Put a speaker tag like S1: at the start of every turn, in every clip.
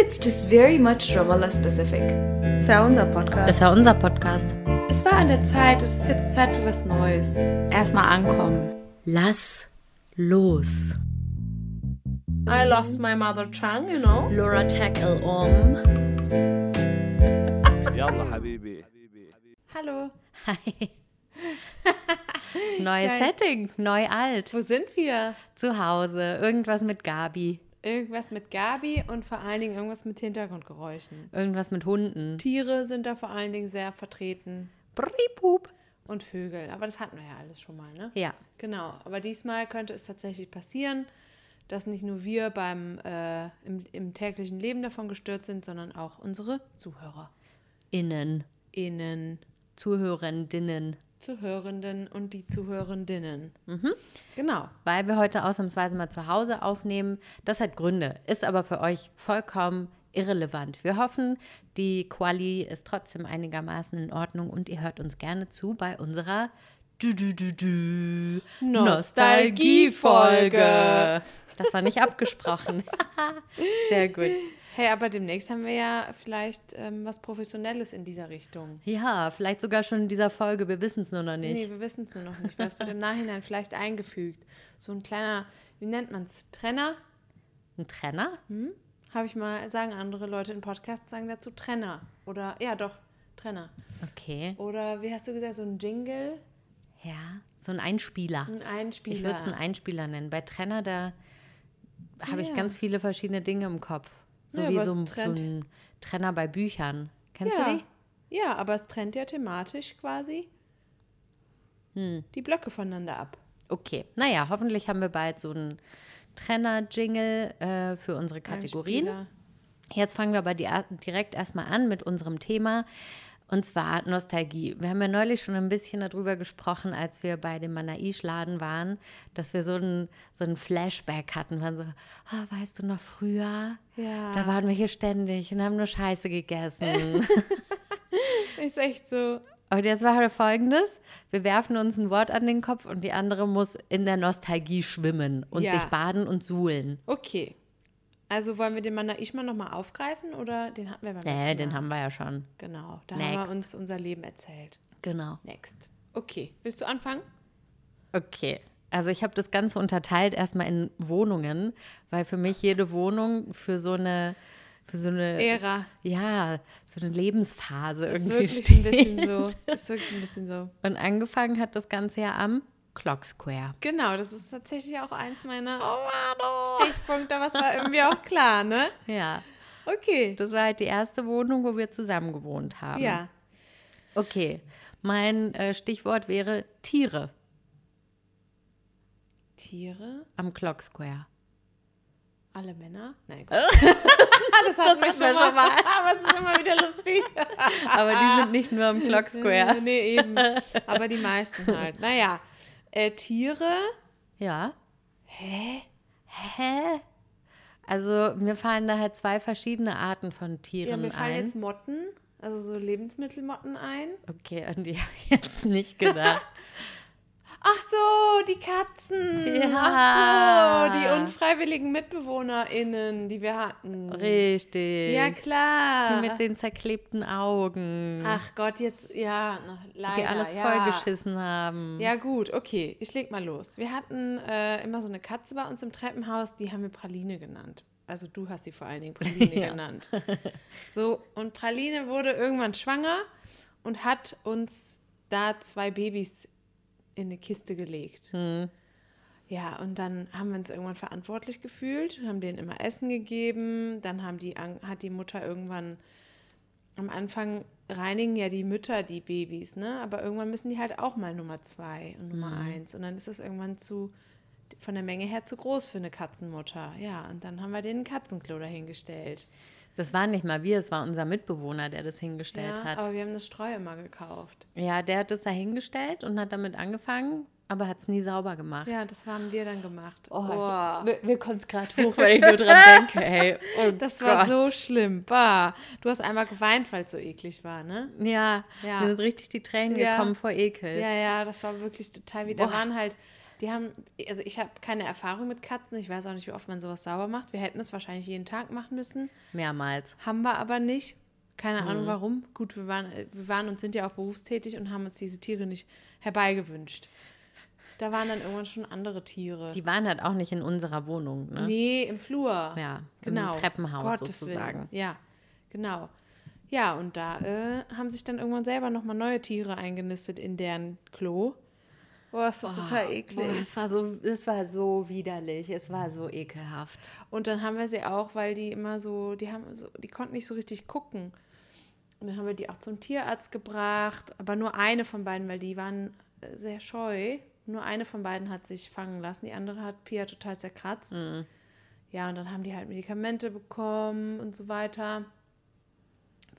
S1: it's just very much Ramallah specific.
S2: Es war unser Podcast.
S3: Es war unser Podcast.
S2: Es war an der Zeit, es ist jetzt Zeit für was Neues.
S3: Erstmal ankommen. Lass los.
S2: I lost my mother tongue, you know.
S3: Laura tackle um.
S4: Yalla, Habibi.
S2: Hallo.
S3: Hi. Neues Setting, neu alt.
S2: Wo sind wir?
S3: Zu Hause. Irgendwas mit Gabi.
S2: Irgendwas mit Gabi und vor allen Dingen irgendwas mit Hintergrundgeräuschen.
S3: Irgendwas mit Hunden.
S2: Tiere sind da vor allen Dingen sehr vertreten.
S3: Briepup.
S2: Und Vögel. Aber das hatten wir ja alles schon mal, ne?
S3: Ja.
S2: Genau. Aber diesmal könnte es tatsächlich passieren, dass nicht nur wir beim, äh, im, im täglichen Leben davon gestört sind, sondern auch unsere Zuhörer.
S3: Innen.
S2: Innen,
S3: Zuhörendinnen.
S2: Zuhörenden und die Zuhörendinnen. Genau.
S3: Weil wir heute ausnahmsweise mal zu Hause aufnehmen. Das hat Gründe, ist aber für euch vollkommen irrelevant. Wir hoffen, die Quali ist trotzdem einigermaßen in Ordnung und ihr hört uns gerne zu bei unserer
S2: Nostalgiefolge.
S3: Das war nicht abgesprochen. Sehr gut.
S2: Hey, aber demnächst haben wir ja vielleicht ähm, was Professionelles in dieser Richtung.
S3: Ja, vielleicht sogar schon in dieser Folge, wir wissen es nur noch nicht.
S2: Nee, wir wissen es nur noch nicht, weil es wird im Nachhinein vielleicht eingefügt. So ein kleiner, wie nennt man es? Trenner?
S3: Ein Trenner?
S2: Habe ich mal, sagen andere Leute in Podcasts, sagen dazu Trenner. Oder, ja doch, Trenner.
S3: Okay.
S2: Oder wie hast du gesagt, so ein Jingle?
S3: Ja, so ein Einspieler.
S2: Ein Einspieler.
S3: Ich würde es einen Einspieler nennen. Bei Trenner, da habe ich
S2: Ja.
S3: ganz viele verschiedene Dinge im Kopf. So
S2: Ja,
S3: wie so, so ein Trenner bei Büchern. Kennst
S2: ja.
S3: du die?
S2: Ja, aber es trennt ja thematisch quasi
S3: Hm.
S2: die Blöcke voneinander ab.
S3: Okay. Naja, hoffentlich haben wir bald so einen Trenner-Jingle äh, für unsere Kategorien. Jetzt fangen wir aber di direkt erstmal an mit unserem Thema. Und zwar Nostalgie. Wir haben ja neulich schon ein bisschen darüber gesprochen, als wir bei dem Manaisch-Laden waren, dass wir so ein, so Flashback hatten. Wir waren so, ah, weißt du noch früher?
S2: Ja.
S3: Da waren wir hier ständig und haben nur Scheiße gegessen.
S2: Ist echt so.
S3: und jetzt war halt folgendes: Wir werfen uns ein Wort an den Kopf und die andere muss in der Nostalgie schwimmen und
S2: Ja.
S3: sich baden und suhlen.
S2: Okay. Also wollen wir den Manaischmann nochmal aufgreifen oder den hatten wir beim
S3: Nee, den
S2: Mal?
S3: haben wir ja schon.
S2: Genau, da haben
S3: Next.
S2: wir uns unser Leben erzählt.
S3: Genau.
S2: Next. Okay, willst du anfangen?
S3: Okay. Also ich habe das Ganze unterteilt erstmal in Wohnungen, weil für mich jede Wohnung für so eine, für so eine,
S2: Ära.
S3: ja, so eine Lebensphase
S2: Ist
S3: irgendwie
S2: wirklich
S3: steht.
S2: ein bisschen so. Ist wirklich ein bisschen so.
S3: Und angefangen hat das Ganze ja am Clock Square.
S2: Genau, das ist tatsächlich auch eins meiner
S3: Oh,
S2: Stichpunkte, aber es war irgendwie auch klar, ne?
S3: Ja,
S2: Okay.
S3: das war halt die erste Wohnung, wo wir zusammen gewohnt haben.
S2: Ja.
S3: Okay, mein äh, Stichwort wäre Tiere
S2: Tiere,
S3: am Clock Square.
S2: alle Männer? Nein, Gott. das hatten wir schon mal. aber es ist immer wieder lustig.
S3: Aber die sind nicht nur am Clock Square.
S2: nee, eben. Aber die meisten halt. Naja, äh, Tiere.
S3: Ja.
S2: Hä?
S3: Hä? Also mir fallen da halt zwei verschiedene Arten von
S2: Ja,
S3: Tieren
S2: mir fallen
S3: ein.
S2: jetzt Motten, also so Lebensmittelmotten ein.
S3: okay, an die habe ich jetzt nicht gedacht.
S2: Ach so, die Katzen.
S3: Ja.
S2: Ach so, die unfreiwilligen MitbewohnerInnen, die wir hatten.
S3: Richtig.
S2: Ja, klar.
S3: Die mit den zerklebten Augen.
S2: Ach Gott, jetzt, ja, leider.
S3: die alles
S2: ja.
S3: vollgeschissen haben.
S2: Ja, gut, okay, ich leg mal los. Wir hatten äh, immer so eine Katze bei uns im Treppenhaus, die haben wir Praline genannt. Also du hast sie vor allen Dingen Praline
S3: Ja.
S2: genannt. So, und Praline wurde irgendwann schwanger und hat uns da zwei Babys in eine Kiste gelegt. Ja, und dann haben wir uns irgendwann verantwortlich gefühlt, haben denen immer Essen gegeben. Dann haben die, hat die Mutter irgendwann am Anfang reinigen ja die Mütter die Babys, ne? Aber irgendwann müssen die halt auch mal Nummer zwei und Nummer eins. Und dann ist das irgendwann zu, von der Menge her zu groß für eine Katzenmutter. Ja, und dann haben wir denen ein Katzenklo dahingestellt.
S3: Das waren nicht mal wir, es war unser Mitbewohner, der das hingestellt
S2: Ja,
S3: hat.
S2: aber wir haben das Streu immer gekauft.
S3: ja, der hat das da hingestellt und hat damit angefangen, aber hat es nie sauber gemacht.
S2: Ja, das haben wir dann gemacht.
S3: Oh,
S2: Boah.
S3: Mir, mir kommt es gerade hoch, weil ich nur dran denke. Ey. Oh
S2: Das war
S3: Gott.
S2: so schlimm. Bah. Du hast einmal geweint, weil es so eklig war, ne?
S3: Ja,
S2: Ja.
S3: mir sind richtig die Tränen
S2: Ja.
S3: gekommen vor Ekel.
S2: Ja, ja, das war wirklich total wie. Da
S3: Boah.
S2: waren halt die haben, also ich habe keine Erfahrung mit Katzen. Ich weiß auch nicht, wie oft man sowas sauber macht. Wir hätten es wahrscheinlich jeden Tag machen müssen.
S3: Mehrmals.
S2: Haben wir aber nicht. Keine Ahnung warum. Gut, wir waren, wir waren und sind ja auch berufstätig und haben uns diese Tiere nicht herbeigewünscht. Da waren dann irgendwann schon andere Tiere.
S3: Die waren halt auch nicht in unserer Wohnung, ne?
S2: Nee, im Flur.
S3: Ja,
S2: genau.
S3: im Treppenhaus
S2: Gottes
S3: sozusagen.
S2: Willen. Ja, genau. Ja, und da äh, haben sich dann irgendwann selber nochmal neue Tiere eingenistet in deren Klo. Boah, ist doch total eklig.
S3: Boah, es war so, es war so widerlich, es war so ekelhaft.
S2: Und dann haben wir sie auch, weil die immer so, die haben so, die konnten nicht so richtig gucken. Und dann haben wir die auch zum Tierarzt gebracht, aber nur eine von beiden, weil die waren äh, sehr scheu. Nur eine von beiden hat sich fangen lassen, die andere hat Pia total zerkratzt. Ja, und dann haben die halt Medikamente bekommen und so weiter.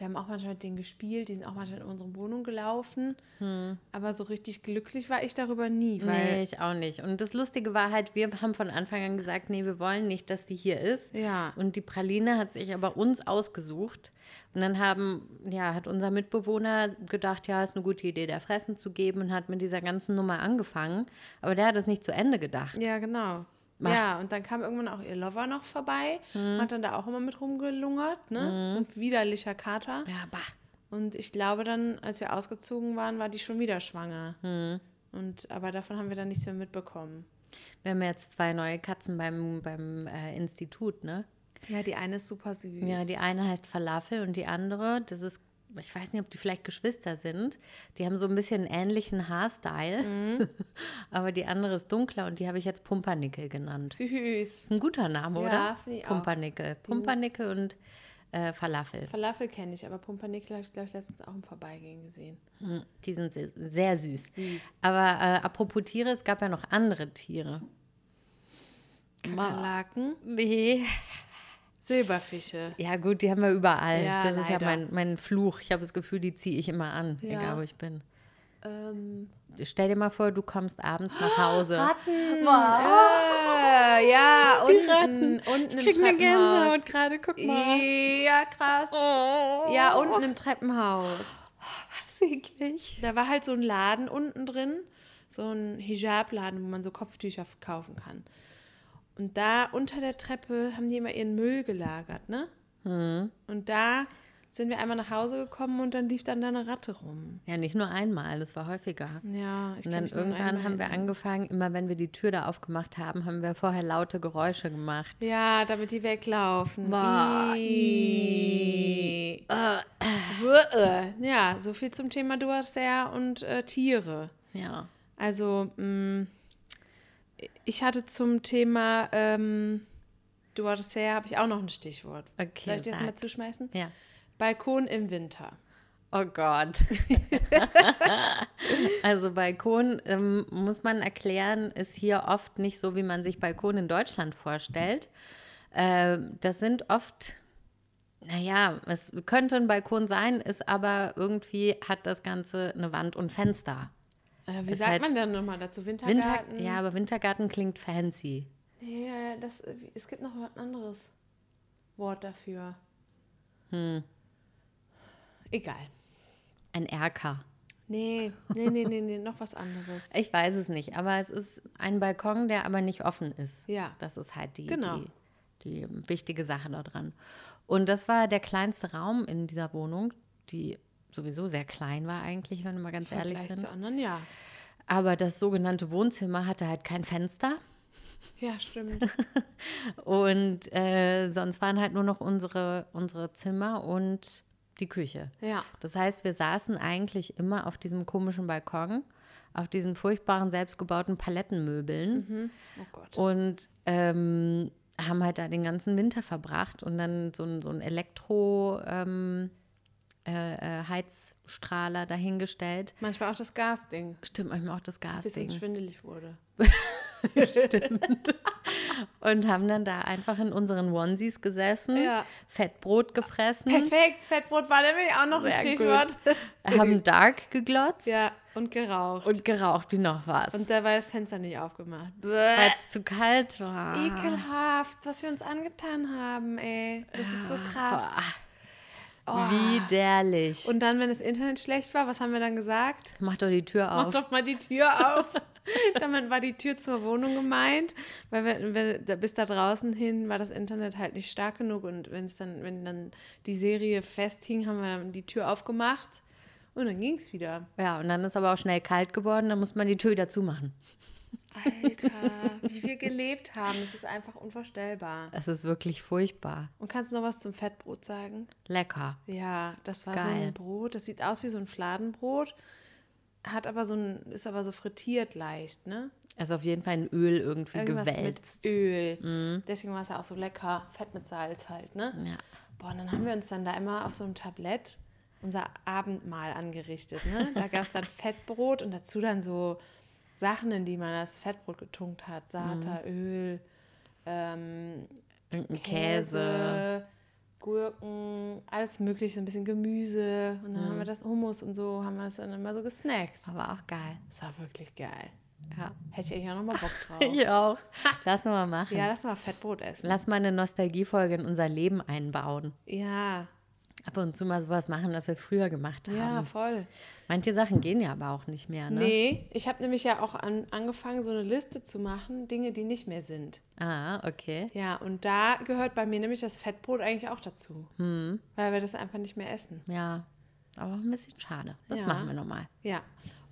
S2: Wir haben auch manchmal mit denen gespielt, die sind auch manchmal in unsere Wohnung gelaufen. Aber so richtig glücklich war ich darüber nie, weil
S3: Nee, ich auch nicht. Und das Lustige war halt, wir haben von Anfang an gesagt, nee, wir wollen nicht, dass die hier ist.
S2: Ja.
S3: Und die Praline hat sich aber uns ausgesucht. Und dann haben, ja, hat unser Mitbewohner gedacht, ja, ist eine gute Idee, der Fressen zu geben und hat mit dieser ganzen Nummer angefangen. Aber der hat es nicht zu Ende gedacht.
S2: Ja, genau.
S3: Mach.
S2: Ja, und dann kam irgendwann auch ihr Lover noch vorbei, hat dann da auch immer mit rumgelungert, ne? So ein widerlicher Kater.
S3: Ja, bah.
S2: Und ich glaube dann, als wir ausgezogen waren, war die schon wieder schwanger. Und aber davon haben wir dann nichts mehr mitbekommen.
S3: Wir haben jetzt zwei neue Katzen beim, beim äh, Institut, ne?
S2: Ja, die eine ist super süß.
S3: Ja, die eine heißt Falafel und die andere, das ist, ich weiß nicht, ob die vielleicht Geschwister sind. Die haben so ein bisschen einen ähnlichen Haarstyle.
S2: Mhm.
S3: Aber die andere ist dunkler und die habe ich jetzt Pumpernickel genannt.
S2: süß.
S3: Ist ein guter Name,
S2: Ja,
S3: oder?
S2: finde ich auch.
S3: Pumpernickel. Pumpernickel und äh, Falafel.
S2: Falafel kenne ich, aber Pumpernickel habe ich, glaube ich, letztens auch im Vorbeigehen gesehen.
S3: Hm, Die sind sehr, sehr süß.
S2: Süß.
S3: Aber äh, apropos Tiere, es gab ja noch andere Tiere.
S2: Kakerlaken,
S3: Nee.
S2: Silberfische.
S3: Ja, gut, die haben wir überall.
S2: Ja,
S3: das ist ja
S2: leider.
S3: mein, mein Fluch. Ich habe das Gefühl, die ziehe ich immer an,
S2: Ja.
S3: egal wo ich bin.
S2: Ähm,
S3: Stell dir mal vor, du kommst abends nach Hause.
S2: äh, ja,
S3: Die
S2: unten,
S3: Ratten.
S2: unten im
S3: Krieg eine
S2: Treppenhaus.
S3: Gänsehaut gerade, guck mal.
S2: Ja, krass. Ja, unten im Treppenhaus.
S3: Das ist eklig.
S2: Da war halt so ein Laden unten drin, so ein Hijab-Laden, wo man so Kopftücher kaufen kann. Und da unter der Treppe haben die immer ihren Müll gelagert, ne? Und da sind wir einmal nach Hause gekommen und dann lief dann da eine Ratte rum.
S3: Ja, nicht nur einmal, das war häufiger.
S2: Ja, ich
S3: Und dann irgendwann haben wir angefangen, immer wenn wir die Tür da aufgemacht haben, haben wir vorher laute Geräusche gemacht.
S2: Ja, damit die weglaufen.
S3: Boah,
S2: Ih. Äh, Ja, so viel zum Thema Duracell und äh, Tiere.
S3: Ja.
S2: Also, mh, ich hatte zum Thema ähm, Duracell habe ich auch noch ein Stichwort.
S3: Okay,
S2: Soll ich dir das mal zuschmeißen?
S3: Ja.
S2: Balkon im Winter.
S3: Oh Gott. also Balkon, ähm, muss man erklären, ist hier oft nicht so, wie man sich Balkon in Deutschland vorstellt. Ähm, das sind oft, naja, es könnte ein Balkon sein, ist aber irgendwie hat das Ganze eine Wand und Fenster.
S2: Äh, wie sagt
S3: halt
S2: man denn nochmal dazu?
S3: Winter,
S2: Wintergarten?
S3: ja, aber Wintergarten klingt fancy.
S2: Ja, das, es gibt noch ein anderes Wort dafür.
S3: Hm.
S2: Egal.
S3: Ein Erker.
S2: Nee, nee, nee, nee, nee, noch was anderes.
S3: Ich weiß es nicht, aber es ist ein Balkon, der aber nicht offen ist.
S2: Ja.
S3: Das ist halt die,
S2: Genau.
S3: die, die wichtige Sache da dran. Und das war der kleinste Raum in dieser Wohnung, die sowieso sehr klein war eigentlich, wenn wir mal ganz ehrlich
S2: Vergleich
S3: sind.
S2: zu anderen, ja.
S3: Aber das sogenannte Wohnzimmer hatte halt kein Fenster.
S2: Ja, stimmt.
S3: Und äh, sonst waren halt nur noch unsere, unsere Zimmer und die Küche.
S2: Ja.
S3: Das heißt, wir saßen eigentlich immer auf diesem komischen Balkon, auf diesen furchtbaren selbstgebauten Palettenmöbeln
S2: Oh Gott.
S3: und ähm, haben halt da den ganzen Winter verbracht und dann so ein, so ein Elektro ähm, äh, äh, Heizstrahler dahingestellt.
S2: Manchmal auch das Gasding,
S3: Stimmt manchmal auch das
S2: bis es
S3: Gasding.
S2: schwindelig wurde.
S3: Und haben dann da einfach in unseren Onesies gesessen,
S2: Ja.
S3: Fettbrot gefressen,
S2: Perfekt, Fettbrot war nämlich auch noch ein Stichwort.
S3: haben Dark geglotzt
S2: Ja, und geraucht. Und,
S3: und geraucht wie noch was.
S2: da war das Fenster nicht aufgemacht.
S3: weil es zu kalt war.
S2: Ekelhaft, was wir uns angetan haben, ey. Das ist so krass.
S3: Widerlich.
S2: Und dann, wenn das Internet schlecht war, was haben wir dann gesagt?
S3: Mach doch die Tür
S2: Mach
S3: auf.
S2: doch mal die Tür auf. Damit war die Tür zur Wohnung gemeint, weil wir, wir, da, bis da draußen hin war das Internet halt nicht stark genug und wenn es dann, wenn dann die Serie festhing, haben wir dann die Tür aufgemacht und dann ging es wieder.
S3: Ja, und dann ist aber auch schnell kalt geworden, dann muss man die Tür wieder zumachen.
S2: Alter, wie wir gelebt haben, das ist einfach unvorstellbar.
S3: Es ist wirklich furchtbar.
S2: Und kannst du noch was zum Fettbrot sagen?
S3: Lecker.
S2: Ja, das war so
S3: Geil.
S2: ein Brot, das sieht aus wie so ein Fladenbrot, hat aber so ein, ist aber so frittiert leicht, ne?
S3: Es ist auf jeden Fall in Öl irgendwie
S2: Irgendwas
S3: gewälzt.
S2: mit Öl. Deswegen war es ja auch so lecker, Fett mit Salz halt, ne?
S3: Ja.
S2: Boah, und dann haben wir uns dann da immer auf so einem Tablett unser Abendmahl angerichtet, ne? Da gab es dann Fettbrot und dazu dann so Sachen, in die man das Fettbrot getunkt hat. Sata, Öl, ähm, Käse,
S3: Käse.
S2: Gurken, alles mögliche, so ein bisschen Gemüse. Und dann haben wir das Hummus und so, haben wir das dann immer so gesnackt.
S3: Aber auch geil.
S2: Das war wirklich geil.
S3: Ja.
S2: Hätte ich auch nochmal Bock drauf.
S3: Ich auch. Lass mal machen.
S2: Ja, lass mal Fettbrot essen.
S3: Lass mal eine Nostalgiefolge in unser Leben einbauen.
S2: Ja,
S3: Ab und zu mal sowas machen, was wir früher gemacht haben.
S2: ja, voll.
S3: Manche Sachen gehen ja aber auch nicht mehr, ne?
S2: Nee, ich habe nämlich ja auch an, angefangen, so eine Liste zu machen, Dinge, die nicht mehr sind.
S3: Ah, okay.
S2: Ja, und da gehört bei mir nämlich das Fettbrot eigentlich auch dazu. Weil wir das einfach nicht mehr essen.
S3: Ja. Aber ein bisschen schade. Das
S2: Ja.
S3: machen wir nochmal.
S2: Ja.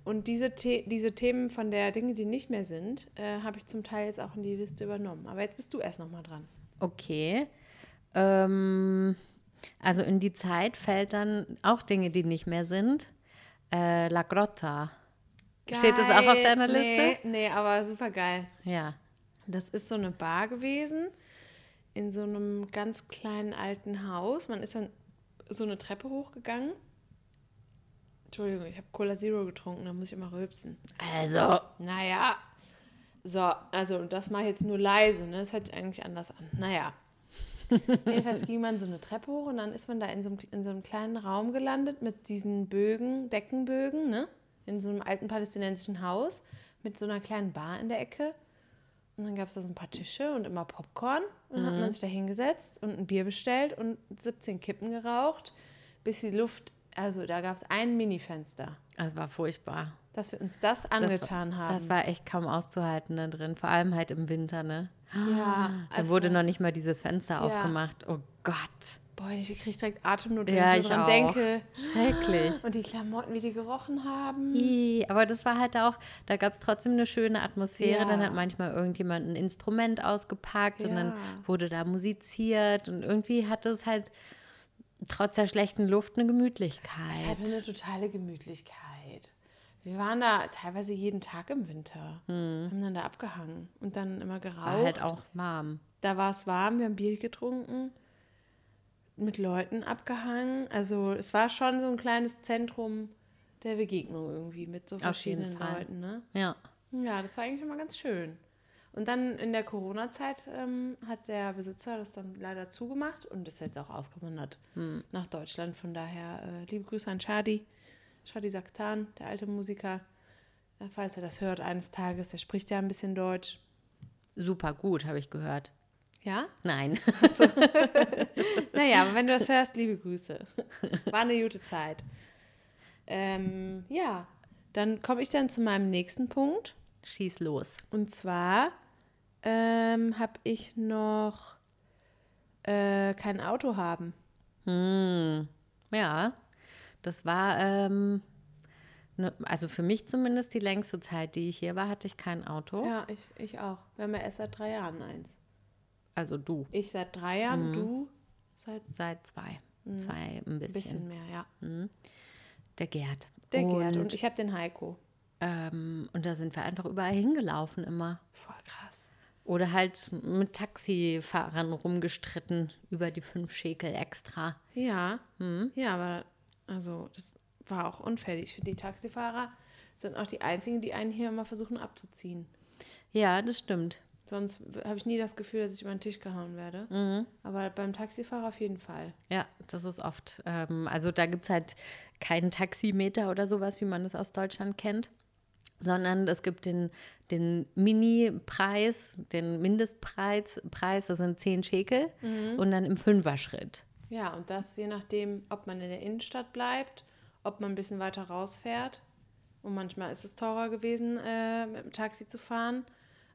S2: Und diese, The diese Themen von der Dinge, die nicht mehr sind, äh, habe ich zum Teil jetzt auch in die Liste übernommen. Aber jetzt bist du erst nochmal dran.
S3: Okay. Ähm, also in die Zeit fällt dann auch Dinge, die nicht mehr sind. Äh, La Grotta. Steht das auch auf deiner Liste?
S2: Nee, nee, aber super geil.
S3: Ja.
S2: Das ist so eine Bar gewesen in so einem ganz kleinen alten Haus. Man ist dann so eine Treppe hochgegangen. Entschuldigung, ich habe Cola Zero getrunken, da muss ich immer rülpsen.
S3: Also,
S2: Naja. So, also und das mache ich jetzt nur leise, ne? Das hört sich eigentlich anders an. Naja. Jedenfalls ging man so eine Treppe hoch und dann ist man da in so, einem, in so einem kleinen Raum gelandet mit diesen Bögen, Deckenbögen, ne? In so einem alten palästinensischen Haus mit so einer kleinen Bar in der Ecke. Und dann gab es da so ein paar Tische und immer Popcorn. Und dann hat man sich da hingesetzt und ein Bier bestellt und 17 Kippen geraucht, bis die Luft, also da gab es ein Minifenster,
S3: das war furchtbar.
S2: dass wir uns das
S3: Das
S2: angetan
S3: war,
S2: haben.
S3: Das war echt kaum auszuhalten da drin. Vor allem halt im Winter, ne?
S2: Ja,
S3: Da
S2: also-
S3: wurde noch nicht mal dieses Fenster
S2: Ja.
S3: aufgemacht. Oh Gott.
S2: Boah, ich kriege direkt Atemnot, wenn
S3: Ja,
S2: ich
S3: auch.
S2: denke.
S3: Schrecklich.
S2: Und die Klamotten, wie die gerochen haben.
S3: Ih, Aber das war halt auch, da gab es trotzdem eine schöne Atmosphäre.
S2: Ja.
S3: Dann hat manchmal irgendjemand ein Instrument ausgepackt und dann
S2: Ja.
S3: wurde da musiziert und irgendwie hatte es halt trotz der schlechten Luft eine Gemütlichkeit.
S2: Es hatte eine totale Gemütlichkeit. Wir waren da teilweise jeden Tag im Winter. Haben dann da abgehangen und dann immer geraucht.
S3: war halt auch warm.
S2: Da war es warm, wir haben Bier getrunken, mit Leuten abgehangen. Also es war schon so ein kleines Zentrum der Begegnung irgendwie mit so verschiedenen. Leuten. Ne?
S3: Ja.
S2: Ja, das war eigentlich immer ganz schön. Und dann in der Corona-Zeit ähm, hat der Besitzer das dann leider zugemacht und ist jetzt auch ausgewandert nach Deutschland. Von daher äh, liebe Grüße an Shadi, Shadi Saktan, der alte Musiker. Ja, falls er das hört eines Tages, der spricht ja ein bisschen Deutsch.
S3: Super gut, habe ich gehört.
S2: Ja?
S3: Nein.
S2: Naja, aber wenn du das hörst, liebe Grüße. War eine gute Zeit. Ähm, ja, dann komme ich dann zu meinem nächsten Punkt.
S3: Schieß los.
S2: Und zwar ähm, habe ich noch äh, kein Auto haben.
S3: Hm. Ja, das war, ähm, ne, also für mich zumindest die längste Zeit, die ich hier war, hatte ich kein Auto.
S2: Ja, ich, ich auch. Wir haben ja erst seit drei Jahren eins.
S3: Also du,
S2: Ich seit drei Jahren, du seit
S3: seit zwei. Zwei ein
S2: ein
S3: bisschen.
S2: bisschen mehr, ja.
S3: Der Gerd.
S2: Der
S3: und,
S2: Gerd und ich habe den Heiko.
S3: Ähm, und da sind wir einfach überall hingelaufen immer.
S2: Voll krass.
S3: Oder halt mit Taxifahrern rumgestritten über die fünf Schekel extra.
S2: Ja, ja, aber also das war auch unfällig. für die Taxifahrer sind auch die einzigen, die einen hier mal versuchen abzuziehen.
S3: Ja, das stimmt.
S2: Sonst habe ich nie das Gefühl, dass ich über den Tisch gehauen werde. Aber beim Taxifahrer auf jeden Fall.
S3: Ja, das ist oft. Ähm, also da gibt es halt keinen Taximeter oder sowas, wie man das aus Deutschland kennt, sondern es gibt den, den Mini-Preis, den Mindestpreis, Preis, das sind 10 Schekel und dann im Fünferschritt.
S2: Ja, und das je nachdem, ob man in der Innenstadt bleibt, ob man ein bisschen weiter rausfährt. Und manchmal ist es teurer gewesen, äh, mit dem Taxi zu fahren,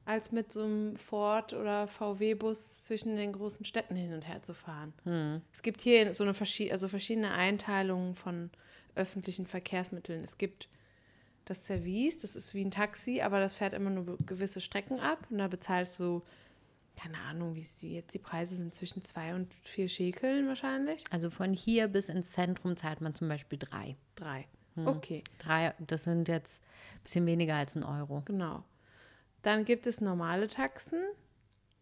S2: als mit so einem Ford oder VW-Bus zwischen den großen Städten hin und her zu fahren. Es gibt hier so eine verschi also verschiedene Einteilungen von öffentlichen Verkehrsmitteln. Es gibt das Service, das ist wie ein Taxi, aber das fährt immer nur gewisse Strecken ab und da bezahlst du, keine Ahnung, wie es die jetzt die Preise sind, zwischen zwei und vier Schekeln wahrscheinlich.
S3: Also von hier bis ins Zentrum zahlt man zum Beispiel drei.
S2: Drei. Okay,
S3: Drei, das sind jetzt ein bisschen weniger als ein Euro.
S2: genau. Dann gibt es normale Taxen.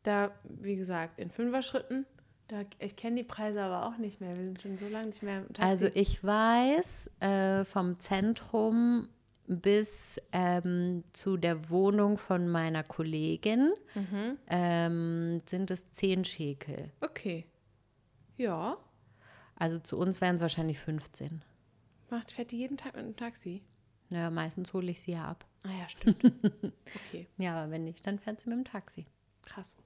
S2: Da, wie gesagt, in Fünfer-Schritten. Da, ich kenne die Preise aber auch nicht mehr. Wir sind schon so lange nicht mehr im Taxi.
S3: Also ich weiß, äh, vom Zentrum bis ähm, zu der Wohnung von meiner Kollegin ähm, sind es zehn Schekel.
S2: okay. Ja.
S3: Also zu uns wären es wahrscheinlich 15.
S2: Macht, fährt die jeden Tag mit dem Taxi?
S3: Naja, meistens hole ich sie ja ab.
S2: Ah ja, stimmt. okay.
S3: Ja, aber wenn nicht, dann fährt sie mit dem Taxi.
S2: Krass.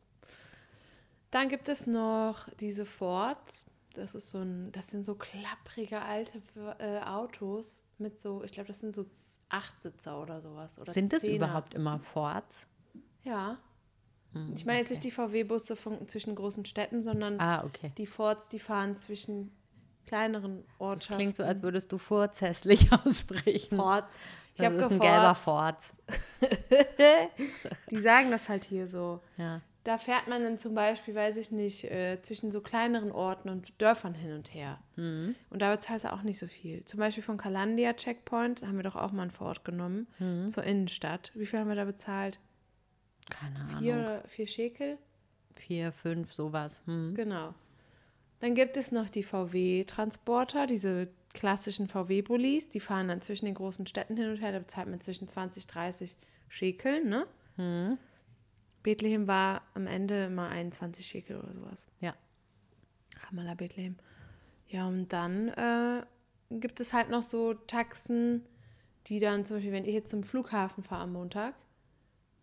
S2: Dann gibt es noch diese Fords. Das ist so ein, das sind so klapprige alte äh, Autos mit so, ich glaube, das sind so Z- Achtsitzer oder sowas. Oder
S3: Sind
S2: Zehner.
S3: überhaupt immer Forts?
S2: Ja. Ich meine jetzt nicht die VW-Busse zwischen großen Städten, sondern
S3: Ah, okay.
S2: die Fords, die fahren zwischen kleineren
S3: Das
S2: Ortschaften.
S3: klingt so, als würdest du Forts hässlich aussprechen.
S2: Fords. Ich
S3: das
S2: habe
S3: ist ein gelber.
S2: Ford. Die sagen das halt hier so.
S3: Ja.
S2: Da fährt man dann zum Beispiel, weiß ich nicht, äh, zwischen so kleineren Orten und Dörfern hin und her.
S3: Mhm.
S2: Und da bezahlst du auch nicht so viel. Zum Beispiel von Kalandia Checkpoint haben wir doch auch mal einen Ford genommen
S3: Mhm.
S2: zur Innenstadt. Wie viel haben wir da bezahlt?
S3: Keine Ahnung.
S2: Vier, vier Schekel?
S3: Vier, fünf, sowas. Hm.
S2: Genau. Dann gibt es noch die VW-Transporter, diese klassischen VW-Bullis. Die fahren dann zwischen den großen Städten hin und her. Da bezahlt man zwischen 20, 30 Schekeln, ne?
S3: Mhm.
S2: Bethlehem war am Ende immer 21 Schekel oder sowas.
S3: Ja.
S2: Ramallah Bethlehem. Ja, und dann äh, gibt es halt noch so Taxen, die dann zum Beispiel, wenn ich jetzt zum Flughafen fahre am Montag,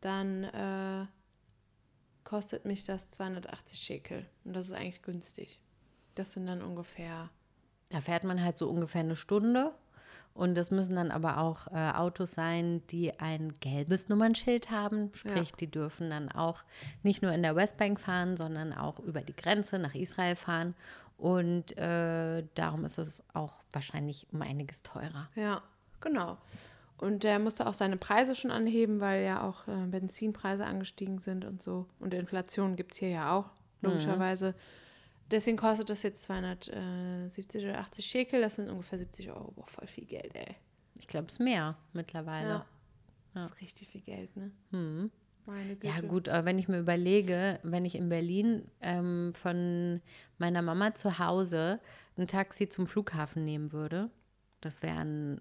S2: dann äh, kostet mich das 280 Schekel. Und das ist eigentlich günstig. Das sind dann ungefähr,
S3: Da fährt man halt so ungefähr eine Stunde. Und das müssen dann aber auch äh, Autos sein, die ein gelbes Nummernschild haben. Sprich, die dürfen dann auch nicht nur in der Westbank fahren, sondern auch über die Grenze nach Israel fahren. Und äh, darum ist es auch wahrscheinlich um einiges teurer.
S2: ja, genau. Und der musste auch seine Preise schon anheben, weil ja auch äh, Benzinpreise angestiegen sind und so. Und Inflation gibt es hier ja auch, logischerweise. Deswegen kostet das jetzt 270 oder 80 Shekel. Das sind ungefähr 70 Euro. Boah, voll viel Geld, ey.
S3: Ich glaube, es ist mehr mittlerweile.
S2: Ja. Das ist richtig viel Geld, ne? Meine Güte.
S3: Ja, gut, aber wenn ich mir überlege, wenn ich in Berlin ähm, von meiner Mama zu Hause ein Taxi zum Flughafen nehmen würde, das wären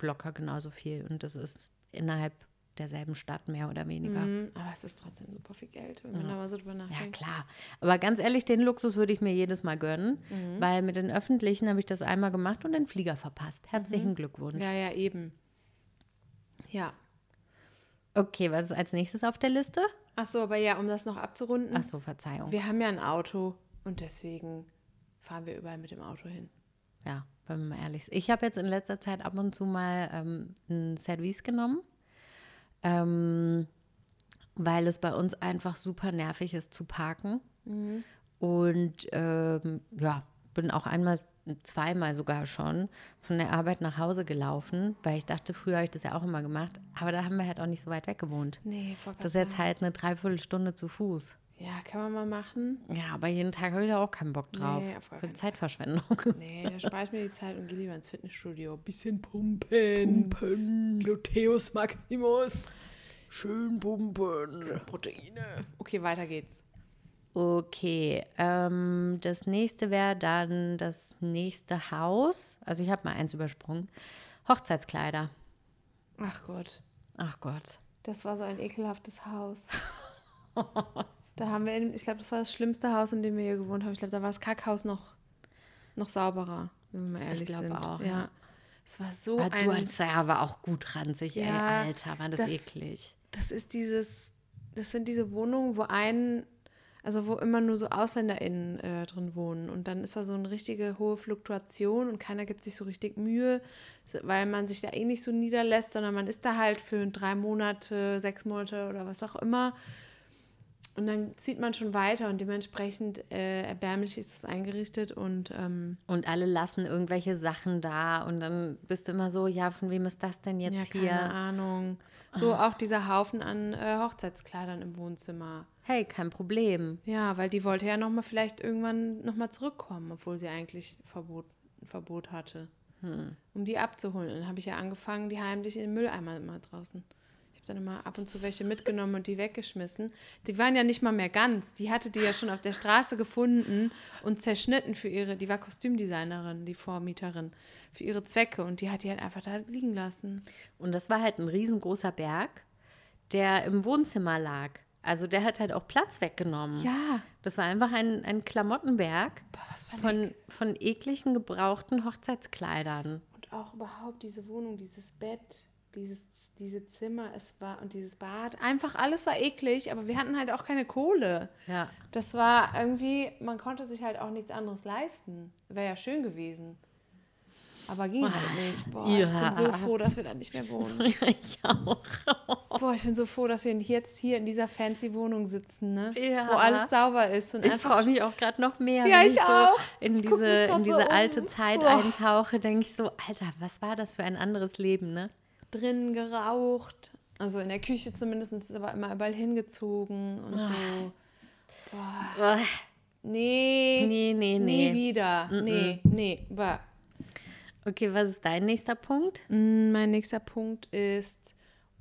S3: locker genauso viel. Und das ist innerhalb derselben Stadt mehr oder weniger.
S2: Mhm, aber es ist trotzdem super viel Geld, wenn man da mal so drüber
S3: Ja,
S2: nachdenkt.
S3: klar. Aber ganz ehrlich, den Luxus würde ich mir jedes Mal gönnen,
S2: Mhm.
S3: weil mit den Öffentlichen habe ich das einmal gemacht und den Flieger verpasst. Herzlichen Glückwunsch.
S2: Mhm. Ja, ja, eben. Ja.
S3: Okay, was ist als nächstes auf der Liste?
S2: Ach so, aber ja, um das noch abzurunden.
S3: Ach so, Verzeihung.
S2: Wir haben ja ein Auto und deswegen fahren wir überall mit dem Auto hin.
S3: Ja, wenn wir mal ehrlich sind. Ich habe jetzt in letzter Zeit ab und zu mal ähm, ein Service genommen, ähm, weil es bei uns einfach super nervig ist zu parken. Und ähm, ja, bin auch einmal, zweimal sogar schon von der Arbeit nach Hause gelaufen, weil ich dachte, früher habe ich das ja auch immer gemacht. Aber da haben wir halt auch nicht so weit weg gewohnt.
S2: Nee, voll
S3: Das ist jetzt halt eine Dreiviertelstunde zu Fuß.
S2: Ja, kann man mal machen.
S3: Ja, aber jeden Tag habe ich da auch keinen Bock drauf.
S2: Nee, auf gar
S3: Für Zeitverschwendung.
S2: Nee, da spare ich mir die Zeit und gehe lieber ins Fitnessstudio. Bisschen pumpen. Pumpen. Gluteus Maximus. Schön pumpen. Proteine. Okay, weiter geht's.
S3: Okay, ähm, das nächste wäre dann das nächste Haus. Also ich habe mal eins übersprungen. Hochzeitskleider.
S2: Ach Gott,
S3: Ach Gott.
S2: das war so ein ekelhaftes Haus. da haben wir, in, ich glaube, das war das schlimmste Haus, in dem wir hier gewohnt haben. Ich glaube, da war das Kackhaus noch, noch sauberer, wenn wir mal ehrlich
S3: glaube
S2: sind.
S3: auch,
S2: ja.
S3: ja.
S2: Es war so
S3: Aber
S2: ein
S3: du hattest ja aber auch gut ranzig,
S2: Ja,
S3: ey, Alter, war das,
S2: das-
S3: eklig.
S2: Das ist dieses, das sind diese Wohnungen, wo ein, also wo immer nur so AusländerInnen äh, drin wohnen. Und dann ist da so eine richtige hohe Fluktuation und keiner gibt sich so richtig Mühe, weil man sich da eh nicht so niederlässt, sondern man ist da halt für drei Monate, sechs Monate oder was auch immer. Und dann zieht man schon weiter und dementsprechend äh, erbärmlich ist das eingerichtet und ähm,
S3: Und alle lassen irgendwelche Sachen da und dann bist du immer so, ja, von wem ist das denn jetzt
S2: ja,
S3: hier?
S2: keine Ahnung. So auch dieser Haufen an äh, Hochzeitskleidern im Wohnzimmer.
S3: Hey, kein Problem.
S2: Ja, weil die wollte ja noch mal vielleicht irgendwann noch mal zurückkommen, obwohl sie eigentlich Verbot, Verbot hatte, um die abzuholen. Und dann habe ich ja angefangen, die heimlich in den Mülleimer immer draußen. Habe dann immer ab und zu welche mitgenommen und die weggeschmissen. Die waren ja nicht mal mehr ganz. Die hatte die ja schon auf der Straße gefunden und zerschnitten für ihre, die war Kostümdesignerin, die Vormieterin, für ihre Zwecke. Und die hat die halt einfach da liegen lassen.
S3: Und das war halt ein riesengroßer Berg, der im Wohnzimmer lag. Also der hat halt auch Platz weggenommen.
S2: Ja.
S3: Das war einfach ein, ein Klamottenberg
S2: Boah,
S3: von, von ekligen, gebrauchten Hochzeitskleidern.
S2: Und auch überhaupt diese Wohnung, dieses Bett, dieses, diese Zimmer, es war und dieses Bad. Einfach alles war eklig, aber wir hatten halt auch keine Kohle.
S3: Ja.
S2: Das war irgendwie, man konnte sich halt auch nichts anderes leisten. Wäre ja schön gewesen. Aber ging halt nicht. Boah, ich
S3: Ja.
S2: bin so froh, dass wir da nicht mehr wohnen.
S3: ich auch.
S2: Boah, ich bin so froh, dass wir jetzt hier in dieser fancy Wohnung sitzen, ne?
S3: Ja.
S2: Wo alles sauber ist und
S3: Ich freue mich auch gerade noch mehr,
S2: Ja,
S3: wenn
S2: ich
S3: ich,
S2: auch.
S3: so in
S2: Ich
S3: diese, in
S2: so
S3: diese
S2: um.
S3: alte Zeit
S2: Boah.
S3: eintauche, denke ich so, Alter, was war das für ein anderes Leben, ne?
S2: Drin geraucht. Also in der Küche zumindest ist es aber immer überall hingezogen und so.
S3: Uah.
S2: Nee.
S3: Nee, nee,
S2: Nie
S3: nee.
S2: wieder. Nee, nee. Bah.
S3: Okay, was ist dein nächster Punkt?
S2: Mm, Mein nächster Punkt ist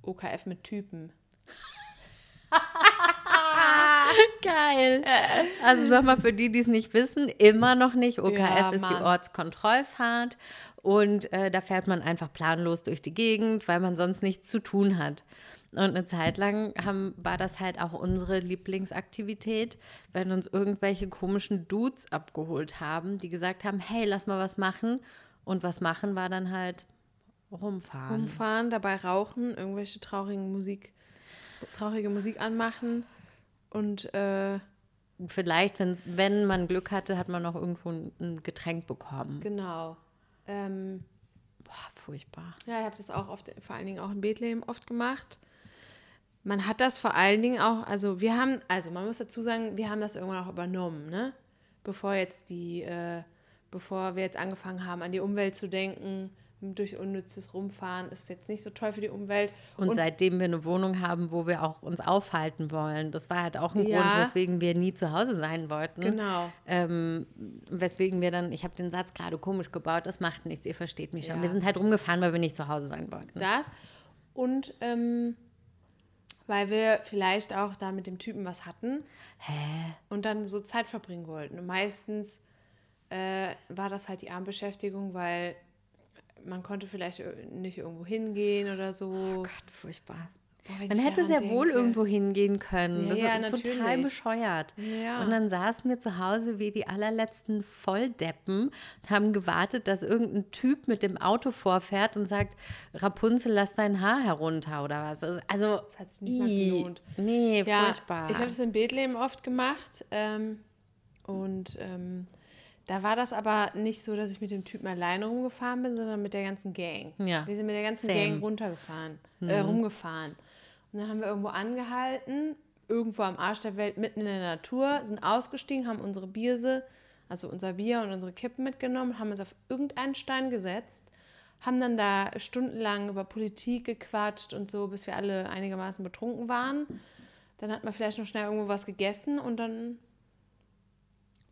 S2: OKF mit Typen.
S3: Geil. Also nochmal für die, die es nicht wissen, immer noch nicht. OKF
S2: Ja,
S3: ist die. Ortskontrollfahrt und äh, da fährt man einfach planlos durch die Gegend, weil man sonst nichts zu tun hat. Und eine Zeit lang haben, war das halt auch unsere Lieblingsaktivität, wenn uns irgendwelche komischen Dudes abgeholt haben, die gesagt haben, hey, lass mal was machen. Und was machen war dann halt rumfahren.
S2: Rumfahren, dabei rauchen, irgendwelche traurigen Musik, traurige Musik anmachen und äh,
S3: Vielleicht, wenn's, wenn man Glück hatte, hat man noch irgendwo ein, ein Getränk bekommen.
S2: genau. Ähm,
S3: Boah, furchtbar.
S2: Ja, ich habe das auch oft, vor allen Dingen auch in Bethlehem oft gemacht. Man hat das vor allen Dingen auch, also wir haben, also man muss dazu sagen, wir haben das irgendwann auch übernommen, ne? Bevor jetzt die, äh, bevor wir jetzt angefangen haben, an die Umwelt zu denken, durch unnützes Rumfahren ist jetzt nicht so toll für die Umwelt.
S3: Und, seitdem wir eine Wohnung haben, wo wir auch uns aufhalten wollen, das war halt auch ein
S2: Ja.
S3: Grund, weswegen wir nie zu Hause sein wollten.
S2: Genau.
S3: Ähm, weswegen wir dann, ich habe den Satz gerade komisch gebaut, das macht nichts, ihr versteht mich schon.
S2: Ja.
S3: Wir sind halt rumgefahren, weil wir nicht zu Hause sein wollten.
S2: Das und ähm, weil wir vielleicht auch da mit dem Typen was hatten.
S3: Hä?
S2: und dann so Zeit verbringen wollten. Und meistens äh, war das halt die Abendbeschäftigung, weil man konnte vielleicht nicht irgendwo hingehen oder so.
S3: Oh Gott, furchtbar.
S2: Boah,
S3: Man hätte sehr
S2: daran
S3: wohl
S2: denke.
S3: irgendwo hingehen können.
S2: Ja,
S3: das
S2: ja,
S3: ist total
S2: natürlich.
S3: bescheuert.
S2: Ja.
S3: Und dann saßen wir zu Hause wie die allerletzten Volldeppen und haben gewartet, dass irgendein Typ mit dem Auto vorfährt und sagt, Rapunzel, lass dein Haar herunter oder was. Also,
S2: Das hat sich nicht gelohnt.
S3: Nee,
S2: Ja,
S3: furchtbar.
S2: ich habe das in Bethlehem oft gemacht. Ähm, und ähm, da war das aber nicht so, dass ich mit dem Typen alleine rumgefahren bin, sondern mit der ganzen Gang.
S3: Ja.
S2: Wir sind mit der ganzen
S3: Same.
S2: Gang runtergefahren, äh, rumgefahren. Und dann haben wir irgendwo angehalten, irgendwo am Arsch der Welt, mitten in der Natur, sind ausgestiegen, haben unsere Bierse, also unser Bier und unsere Kippen mitgenommen, haben uns auf irgendeinen Stein gesetzt, haben dann da stundenlang über Politik gequatscht und so, bis wir alle einigermaßen betrunken waren. Dann hat man vielleicht noch schnell irgendwo was gegessen und dann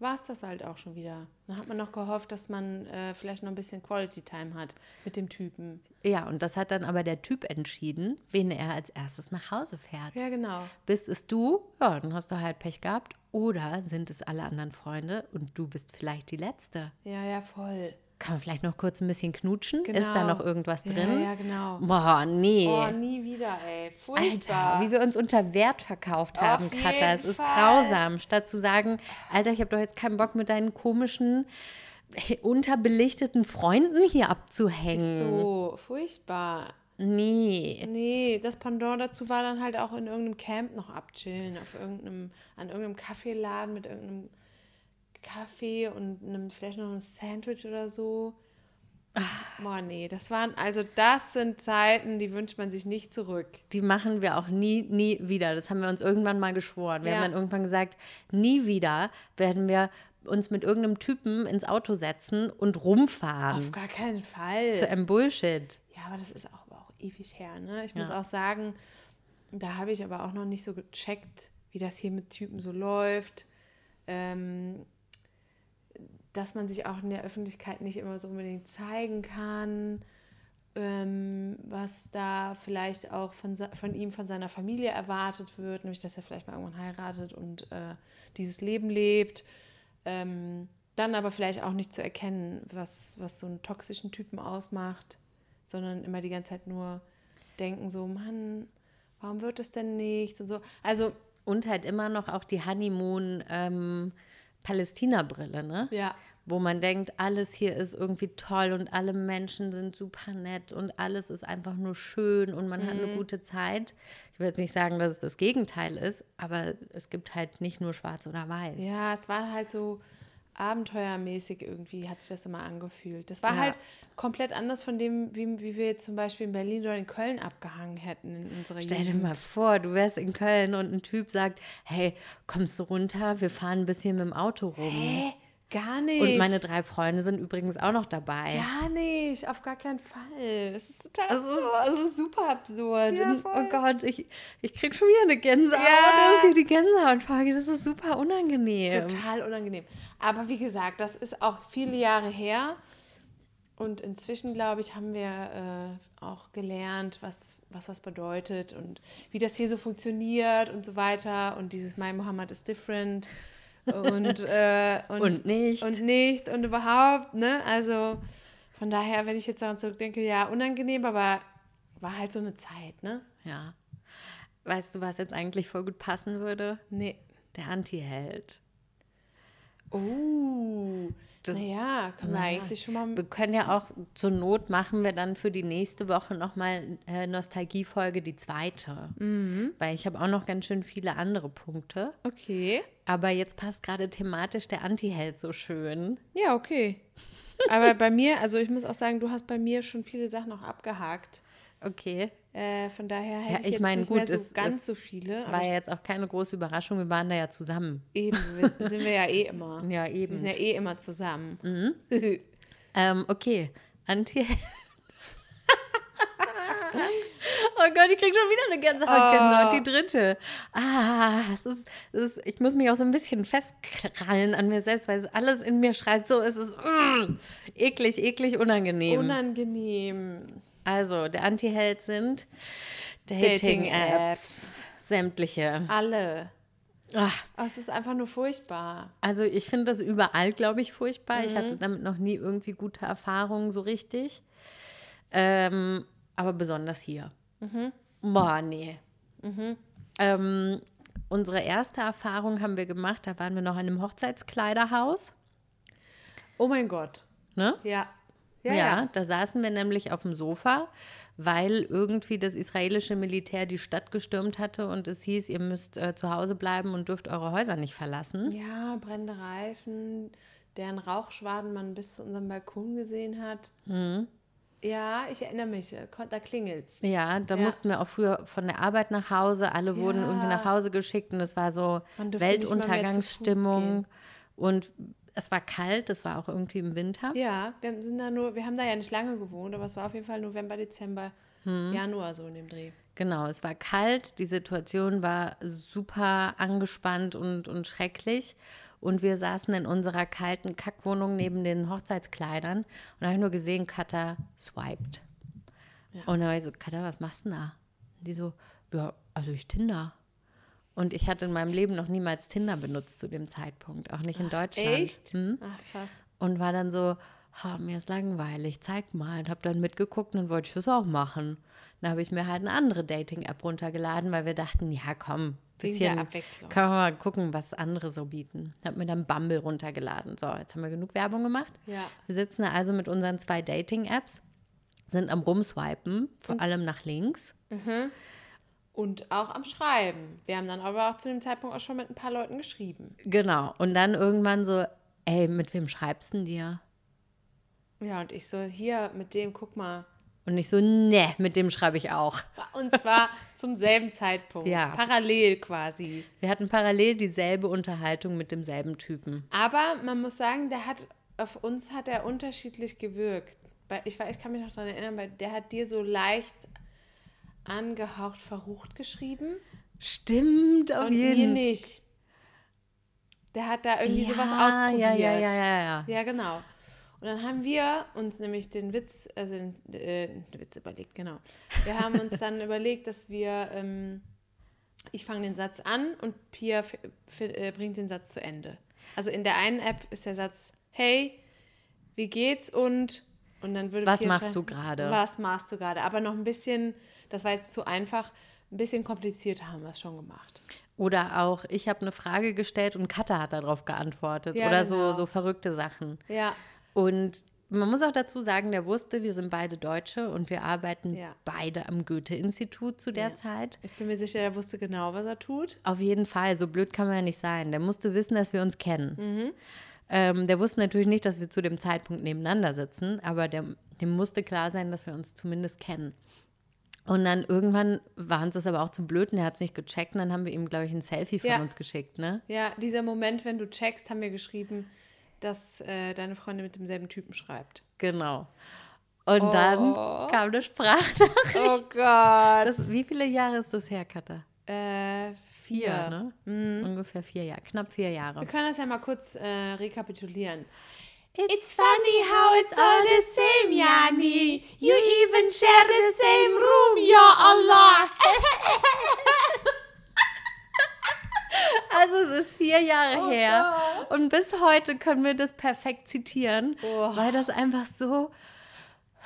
S2: war es das halt auch schon wieder. Dann hat man noch gehofft, dass man äh, vielleicht noch ein bisschen Quality Time hat mit dem Typen.
S3: ja, und das hat dann aber der Typ entschieden, wen er als erstes nach Hause fährt.
S2: Ja, genau.
S3: Bist es du? Ja, dann hast du halt Pech gehabt. Oder sind es alle anderen Freunde und du bist vielleicht die Letzte?
S2: Ja, ja, voll.
S3: Kann man vielleicht noch kurz ein bisschen knutschen?
S2: Genau.
S3: Ist da noch irgendwas
S2: Ja,
S3: drin?
S2: ja, genau.
S3: Boah, nee.
S2: Oh, nie wieder, ey. Furchtbar.
S3: Alter, wie wir uns unter Wert verkauft haben,
S2: Auf
S3: Katha. Es ist
S2: Fall.
S3: grausam. Statt zu sagen, Alter, ich habe doch jetzt keinen Bock mit deinen komischen, unterbelichteten Freunden hier abzuhängen.
S2: so, furchtbar.
S3: Nee.
S2: Nee, das Pendant dazu war dann halt auch in irgendeinem Camp noch abchillen, auf irgendeinem, an irgendeinem Kaffeeladen mit irgendeinem Kaffee und einem, vielleicht noch einem Sandwich oder so. Boah, nee, das waren, also das sind Zeiten, die wünscht man sich nicht zurück.
S3: Die machen wir auch nie, nie wieder. Das haben wir uns irgendwann mal geschworen. Wir
S2: Ja.
S3: haben dann irgendwann gesagt, nie wieder werden wir uns mit irgendeinem Typen ins Auto setzen und rumfahren.
S2: Auf gar keinen Fall.
S3: Zu einem Bullshit.
S2: Ja, aber das ist auch, aber auch ewig her, ne? Ich muss
S3: Ja.
S2: auch sagen, da habe ich aber auch noch nicht so gecheckt, wie das hier mit Typen so läuft. Ähm, dass man sich auch in der Öffentlichkeit nicht immer so unbedingt zeigen kann, ähm, was da vielleicht auch von, von ihm, von seiner Familie erwartet wird, nämlich dass er vielleicht mal irgendwann heiratet und äh, dieses Leben lebt. Ähm, dann aber vielleicht auch nicht zu erkennen, was, was so einen toxischen Typen ausmacht, sondern immer die ganze Zeit nur denken so, Mann, warum wird es denn nichts und so. Also,
S3: Und halt immer noch auch die Honeymoon-Palästina-Brille, ne?
S2: ja,
S3: Wo man denkt, alles hier ist irgendwie toll und alle Menschen sind super nett und alles ist einfach nur schön und man hat
S2: Mhm.
S3: eine gute Zeit. Ich will jetzt nicht sagen, dass es das Gegenteil ist, aber es gibt halt nicht nur schwarz oder weiß.
S2: ja, es war halt so abenteuermäßig irgendwie, hat sich das immer angefühlt. Das war
S3: Ja.
S2: halt komplett anders von dem, wie, wie wir jetzt zum Beispiel in Berlin oder in Köln abgehangen hätten in unserer
S3: Stell dir
S2: Jugend.
S3: mal vor, du wärst in Köln und ein Typ sagt, hey, kommst du runter? Wir fahren ein bisschen mit dem Auto rum.
S2: Hä? Gar nicht.
S3: Und meine drei Freunde sind übrigens auch noch dabei.
S2: Gar nicht, auf gar keinen Fall. Das ist total
S3: ist,
S2: absurd.
S3: ist super absurd.
S2: Ja,
S3: Und, oh Gott, ich, ich krieg schon wieder eine Gänsehaut.
S2: Ja.
S3: Das ist hier die Gänsehautfolge. Das ist super unangenehm.
S2: Total unangenehm. Aber wie gesagt, das ist auch viele Jahre her. Und inzwischen, glaube ich, haben wir äh, auch gelernt, was, was das bedeutet und wie das hier so funktioniert und so weiter. Und dieses My Muhammad is different. Und, äh, und,
S3: Und nicht.
S2: Und nicht und überhaupt, ne? Also von daher, wenn ich jetzt daran zurückdenke, ja, unangenehm, aber war halt so eine Zeit, ne?
S3: Ja. Weißt du, was jetzt eigentlich voll gut passen würde?
S2: Nee.
S3: Der Anti-Held.
S2: Oh.
S3: Das-
S2: naja, können wir
S3: Naja.
S2: eigentlich schon mal.
S3: Wir können ja auch, zur Not machen wir dann für die nächste Woche nochmal äh, Nostalgiefolge, die zweite.
S2: Mhm.
S3: Weil ich habe auch noch ganz schön viele andere Punkte.
S2: Okay.
S3: Aber jetzt passt gerade thematisch der Anti-Held so schön.
S2: Ja, okay. Aber bei mir, also ich muss auch sagen, du hast bei mir schon viele Sachen auch abgehakt.
S3: Okay.
S2: Äh, von daher hätte
S3: Ja,
S2: ich,
S3: ich
S2: jetzt
S3: meine,
S2: nicht
S3: gut,
S2: mehr so
S3: es,
S2: ganz
S3: es
S2: so viele.
S3: War ja jetzt auch keine große Überraschung. Wir waren da ja zusammen.
S2: eben, wir, sind wir ja eh immer.
S3: Ja,
S2: Wir
S3: eben.
S2: sind ja eh immer zusammen.
S3: Ähm, okay. Anti Oh Gott, ich krieg schon wieder eine Gänsehaut, Gänsehaut, die dritte. Ah, es ist, es ist, ich muss mich auch so ein bisschen festkrallen an mir selbst, weil es alles in mir schreit, so ist es mm, eklig, eklig, unangenehm.
S2: Unangenehm.
S3: Also, der Anti-Held sind
S2: Dating-Apps.
S3: Dating-Apps. Sämtliche.
S2: Alle.
S3: Ah,
S2: Oh, es ist einfach nur furchtbar.
S3: also, ich finde das überall, glaube ich, furchtbar. Ich
S2: Mhm.
S3: hatte damit noch nie irgendwie gute Erfahrungen so richtig. Ähm, aber besonders hier.
S2: Mhm.
S3: Boah, nee. Ähm, unsere erste Erfahrung haben wir gemacht, da waren wir noch in einem Hochzeitskleiderhaus.
S2: Oh mein Gott.
S3: Ne?
S2: Ja.
S3: Ja,
S2: Ja,
S3: da saßen wir nämlich auf dem Sofa, weil irgendwie das israelische Militär die Stadt gestürmt hatte und es hieß, ihr müsst äh, zu Hause bleiben und dürft eure Häuser nicht verlassen.
S2: Ja, brennende Reifen, deren Rauchschwaden man bis zu unserem Balkon gesehen hat.
S3: Mhm.
S2: Ja, ich erinnere mich, äh, da klingelt's.
S3: Ja, da
S2: Ja.
S3: mussten wir auch früher von der Arbeit nach Hause. Alle wurden
S2: Ja.
S3: irgendwie nach Hause geschickt und es war so Weltuntergangsstimmung. Und es war kalt, das war auch irgendwie im Winter.
S2: Ja, wir sind da nur, wir haben da ja nicht lange gewohnt, aber es war auf jeden Fall November, Dezember,
S3: Hm.
S2: Januar so in dem Dreh.
S3: Genau, es war kalt, die Situation war super angespannt und, und schrecklich. Und wir saßen in unserer kalten Kackwohnung neben den Hochzeitskleidern und da habe ich nur gesehen, Katha swiped. Und da war ich so, Katha, was machst du denn da? Die so, ja, also ich Tinder. Und ich hatte in meinem Leben noch niemals Tinder benutzt zu dem Zeitpunkt, auch nicht in Deutschland.
S2: Echt?
S3: Hm?
S2: Ach, krass.
S3: Und war dann so, ha, mir ist langweilig, zeig mal. Und habe dann mitgeguckt und wollte ich das auch machen. Dann habe ich mir halt eine andere Dating-App runtergeladen, weil wir dachten, ja komm, bisschen
S2: Abwechslung.
S3: können wir mal gucken, was andere so bieten. Habe mir dann Bumble runtergeladen. So, jetzt haben wir genug Werbung gemacht.
S2: Ja.
S3: Wir sitzen da also mit unseren zwei Dating-Apps sind am Rumswipen, vor allem nach links.
S2: Und auch am Schreiben. Wir haben dann aber auch zu dem Zeitpunkt auch schon mit ein paar Leuten geschrieben.
S3: Genau. Und dann irgendwann so, ey, mit wem schreibst du denn dir?
S2: Ja, und ich so, hier, mit dem, guck mal.
S3: Und ich so, ne, mit dem schreibe ich auch.
S2: Und zwar zum selben Zeitpunkt.
S3: Ja.
S2: Parallel quasi.
S3: Wir hatten parallel dieselbe Unterhaltung mit demselben Typen.
S2: Aber man muss sagen, der hat, auf uns hat er unterschiedlich gewirkt. Ich, weiß, ich kann mich noch daran erinnern, weil der hat dir so leicht angehaucht verrucht geschrieben.
S3: Stimmt, auf
S2: und
S3: jeden
S2: nicht. Der hat da irgendwie sowas
S3: Ja,
S2: ausprobiert.
S3: Ja, ja, ja, ja, ja.
S2: Ja, genau. Und dann haben wir uns nämlich den Witz, also den, äh, den Witz überlegt, genau. Wir haben uns dann überlegt, dass wir, ähm, ich fange den Satz an und Pia äh, bringt den Satz zu Ende. Also in der einen App ist der Satz, hey, wie geht's und und dann würde
S3: Was
S2: Pia
S3: machst du gerade?
S2: Was machst du gerade? Aber noch ein bisschen, das war jetzt zu einfach, ein bisschen komplizierter haben wir es schon gemacht.
S3: Oder auch, ich habe eine Frage gestellt und Katha hat darauf geantwortet.
S2: Ja,
S3: Oder
S2: genau.
S3: so, so verrückte Sachen.
S2: Ja,
S3: Und man muss auch dazu sagen, der wusste, wir sind beide Deutsche und wir arbeiten
S2: Ja.
S3: beide am Goethe-Institut zu der
S2: Ja.
S3: Zeit.
S2: ich bin mir sicher, der wusste genau, was er tut.
S3: Auf jeden Fall, so blöd kann man ja nicht sein. Der musste wissen, dass wir uns kennen.
S2: Mhm.
S3: Ähm, der wusste natürlich nicht, dass wir zu dem Zeitpunkt nebeneinander sitzen, aber der, dem musste klar sein, dass wir uns zumindest kennen. Und dann irgendwann war uns das aber auch zu blöd und er hat es nicht gecheckt und dann haben wir ihm, glaube ich, ein Selfie von
S2: Ja.
S3: uns geschickt, ne?
S2: Ja, dieser Moment, wenn du checkst, haben wir geschrieben, dass äh, deine Freundin mit demselben Typen schreibt.
S3: Genau. Und dann kam eine Sprachnachricht.
S2: Oh Gott.
S3: Das, wie viele Jahre ist das her, Katha?
S2: äh, vier.
S3: ne?
S2: Mhm.
S3: Ungefähr vier Jahre, knapp vier Jahre.
S2: Wir können das ja mal kurz äh, rekapitulieren. It's funny how it's all the same, Yani. You even share the same room, ya Allah.
S3: Also es ist vier Jahre
S2: Oh
S3: her und bis heute können wir das perfekt zitieren,
S2: Oh.
S3: weil das einfach so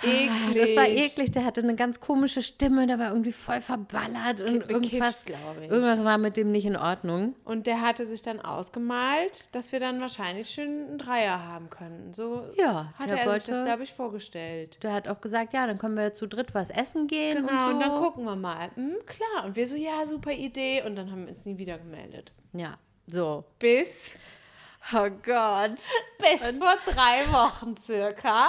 S2: Eklig.
S3: Das war eklig, der hatte eine ganz komische Stimme, der war irgendwie voll verballert und
S2: Bekifft,
S3: irgendwas,
S2: glaube ich.
S3: irgendwas war mit dem nicht in Ordnung.
S2: Und der hatte sich dann ausgemalt, dass wir dann wahrscheinlich schön einen Dreier haben können. So
S3: Ja, der
S2: er sich das,
S3: wollte-
S2: glaube ich, vorgestellt.
S3: Der hat auch gesagt, ja, dann können wir zu dritt was essen gehen
S2: Genau,
S3: und so.
S2: und dann gucken wir mal. Hm, klar. Und wir so, ja, super Idee. Und dann haben wir uns nie wieder gemeldet.
S3: Ja, so.
S2: Bis,
S3: Oh Gott.
S2: bis vor drei Wochen circa.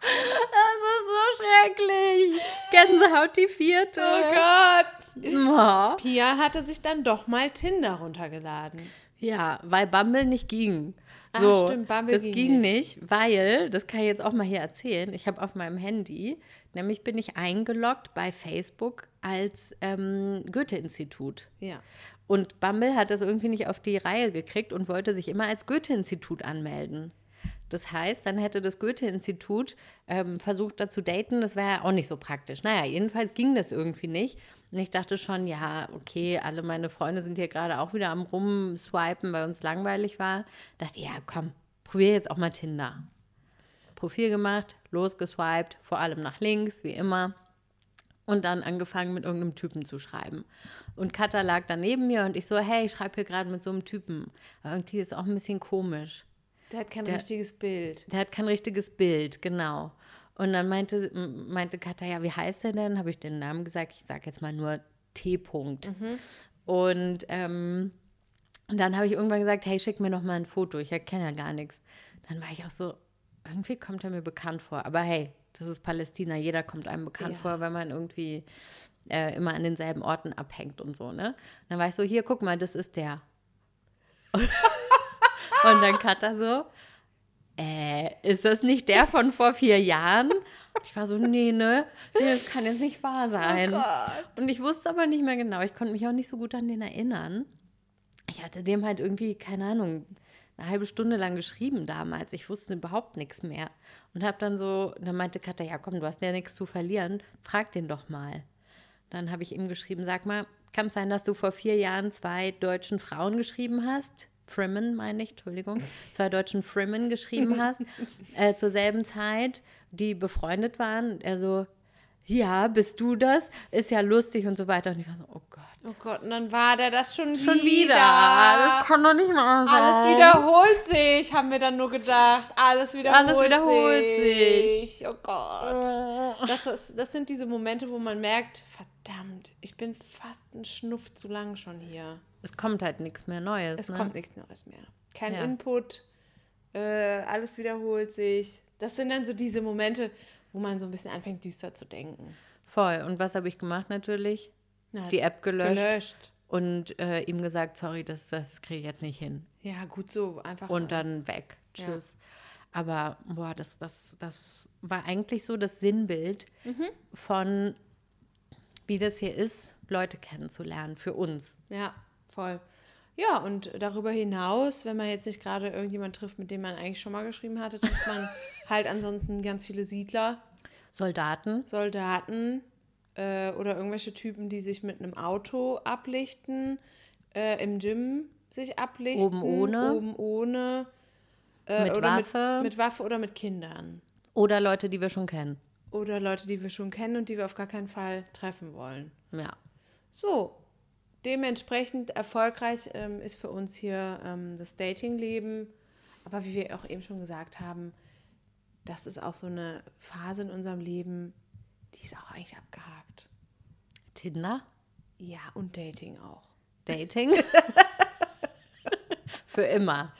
S3: Das ist so schrecklich. Gänsehaut die vierte.
S2: Oh Gott.
S3: Oh.
S2: Pia hatte sich dann doch mal Tinder runtergeladen.
S3: Ja, weil Bumble nicht ging.
S2: Ah,
S3: So,
S2: stimmt, Bumble
S3: das
S2: ging
S3: ging nicht. weil, das kann ich jetzt auch mal hier erzählen, ich habe auf meinem Handy, nämlich bin ich eingeloggt bei Facebook als ähm, Goethe-Institut.
S2: Ja.
S3: Und Bumble hat das irgendwie nicht auf die Reihe gekriegt und wollte sich immer als Goethe-Institut anmelden. Das heißt, dann hätte das Goethe-Institut ähm, versucht, da zu daten. Das wäre ja auch nicht so praktisch. Naja, jedenfalls ging das irgendwie nicht. Und ich dachte schon, ja, okay, alle meine Freunde sind hier gerade auch wieder am Rumswipen, weil uns langweilig war. Dachte, ja, komm, probier jetzt auch mal Tinder. Profil gemacht, losgeswiped, vor allem nach links, wie immer. Und dann angefangen mit irgendeinem Typen zu schreiben. Und Katha lag da neben mir und ich so, hey, ich schreibe hier gerade mit so einem Typen. Irgendwie ist auch ein bisschen komisch.
S2: Der hat kein
S3: Der-
S2: richtiges Bild.
S3: Der hat kein richtiges Bild, genau. Und dann meinte, meinte Katha, ja, wie heißt der denn? Habe ich den Namen gesagt. Ich sage jetzt mal nur T. -Punkt. Und, ähm, dann habe ich irgendwann gesagt, hey, schick mir noch mal ein Foto. Ich erkenne ja gar nichts. Dann war ich auch so, irgendwie kommt er mir bekannt vor. Aber hey, das ist Palästina. Jeder kommt einem bekannt
S2: Ja.
S3: vor, wenn man irgendwie äh, immer an denselben Orten abhängt und so, ne? Und dann war ich so, hier, guck mal, das ist der. Und dann Katha so, äh, ist das nicht der von vor vier Jahren? Und ich war so, nee, ne? Nee, das kann jetzt nicht wahr sein. und ich wusste aber nicht mehr genau. Ich konnte mich auch nicht so gut an den erinnern. Ich hatte dem halt irgendwie, keine Ahnung, eine halbe Stunde lang geschrieben damals. Ich wusste überhaupt nichts mehr. Und habe dann so, dann meinte Katha, ja komm, du hast ja nichts zu verlieren. Frag den doch mal. Dann habe ich ihm geschrieben, sag mal, kann es sein, dass du vor vier Jahren zwei deutschen Frauen geschrieben hast? Frimmen, meine ich, Entschuldigung. Zwei deutschen Frimmen geschrieben hast, äh, zur selben Zeit, die befreundet waren. Er so, ja, bist du das? Ist ja lustig und so weiter. Und ich war so, oh Gott.
S2: Oh Gott, und dann war der das schon,
S3: Schon
S2: wieder.
S3: wieder. Das kann doch nicht mal sein.
S2: Alles wiederholt sich, haben wir dann nur gedacht. Alles wiederholt,
S3: Alles wiederholt
S2: sich. Oh Gott. Das, ist, das sind diese Momente, wo man merkt, verdammt, ich bin fast einen Schnuff zu lang schon hier.
S3: Es kommt halt nichts mehr Neues.
S2: Es
S3: ne?
S2: kommt nichts Neues mehr. Kein
S3: Ja.
S2: Input, äh, alles wiederholt sich. Das sind dann so diese Momente, wo man so ein bisschen anfängt, düster zu denken.
S3: Voll. Und was habe ich gemacht natürlich?
S2: Na,
S3: Die App gelöscht,
S2: gelöscht.
S3: und äh, ihm gesagt, sorry, das, das kriege ich jetzt nicht hin.
S2: Ja, gut so, einfach.
S3: Und dann weg.
S2: Ja.
S3: Tschüss. Aber boah, das, das, das war eigentlich so das Sinnbild
S2: Mhm.
S3: von, wie das hier ist, Leute kennenzulernen für uns.
S2: Ja, voll. Ja, und darüber hinaus, wenn man jetzt nicht gerade irgendjemand trifft, mit dem man eigentlich schon mal geschrieben hatte, trifft man halt ansonsten ganz viele Siedler,
S3: Soldaten.
S2: Soldaten äh, oder irgendwelche Typen, die sich mit einem Auto ablichten, äh, im Gym sich ablichten.
S3: Oben ohne.
S2: Oben ohne. Äh,
S3: Mit Waffe.
S2: Mit, mit Waffe oder mit Kindern.
S3: Oder Leute, die wir schon kennen.
S2: Oder Leute, die wir schon kennen und die wir auf gar keinen Fall treffen wollen.
S3: Ja.
S2: So, dementsprechend erfolgreich ähm, ist für uns hier ähm, das Datingleben. Aber wie wir auch eben schon gesagt haben, das ist auch so eine Phase in unserem Leben, die ist auch eigentlich abgehakt.
S3: Tinder.
S2: Ja, und Dating auch.
S3: Dating. für immer.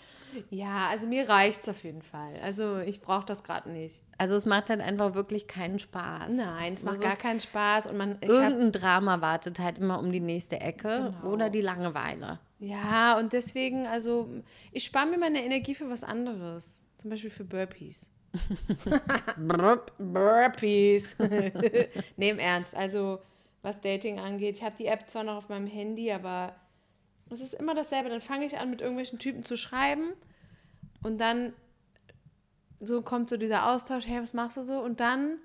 S2: Ja, also mir reicht es auf jeden Fall. Also ich brauche das gerade nicht.
S3: Also es macht dann einfach wirklich keinen Spaß.
S2: Nein, es macht gar keinen Spaß. Und man,
S3: Irgendein Drama wartet halt immer um die nächste Ecke
S2: Genau.
S3: oder die Langeweile.
S2: ja, und deswegen, also ich spare mir meine Energie für was anderes. Zum Beispiel für Burpees. Burpees. nee, im Ernst. Also, was Dating angeht, ich habe die App zwar noch auf meinem Handy, aber es ist immer dasselbe. Dann fange ich an, mit irgendwelchen Typen zu schreiben und dann so kommt so dieser Austausch, hey, was machst du so? Und dann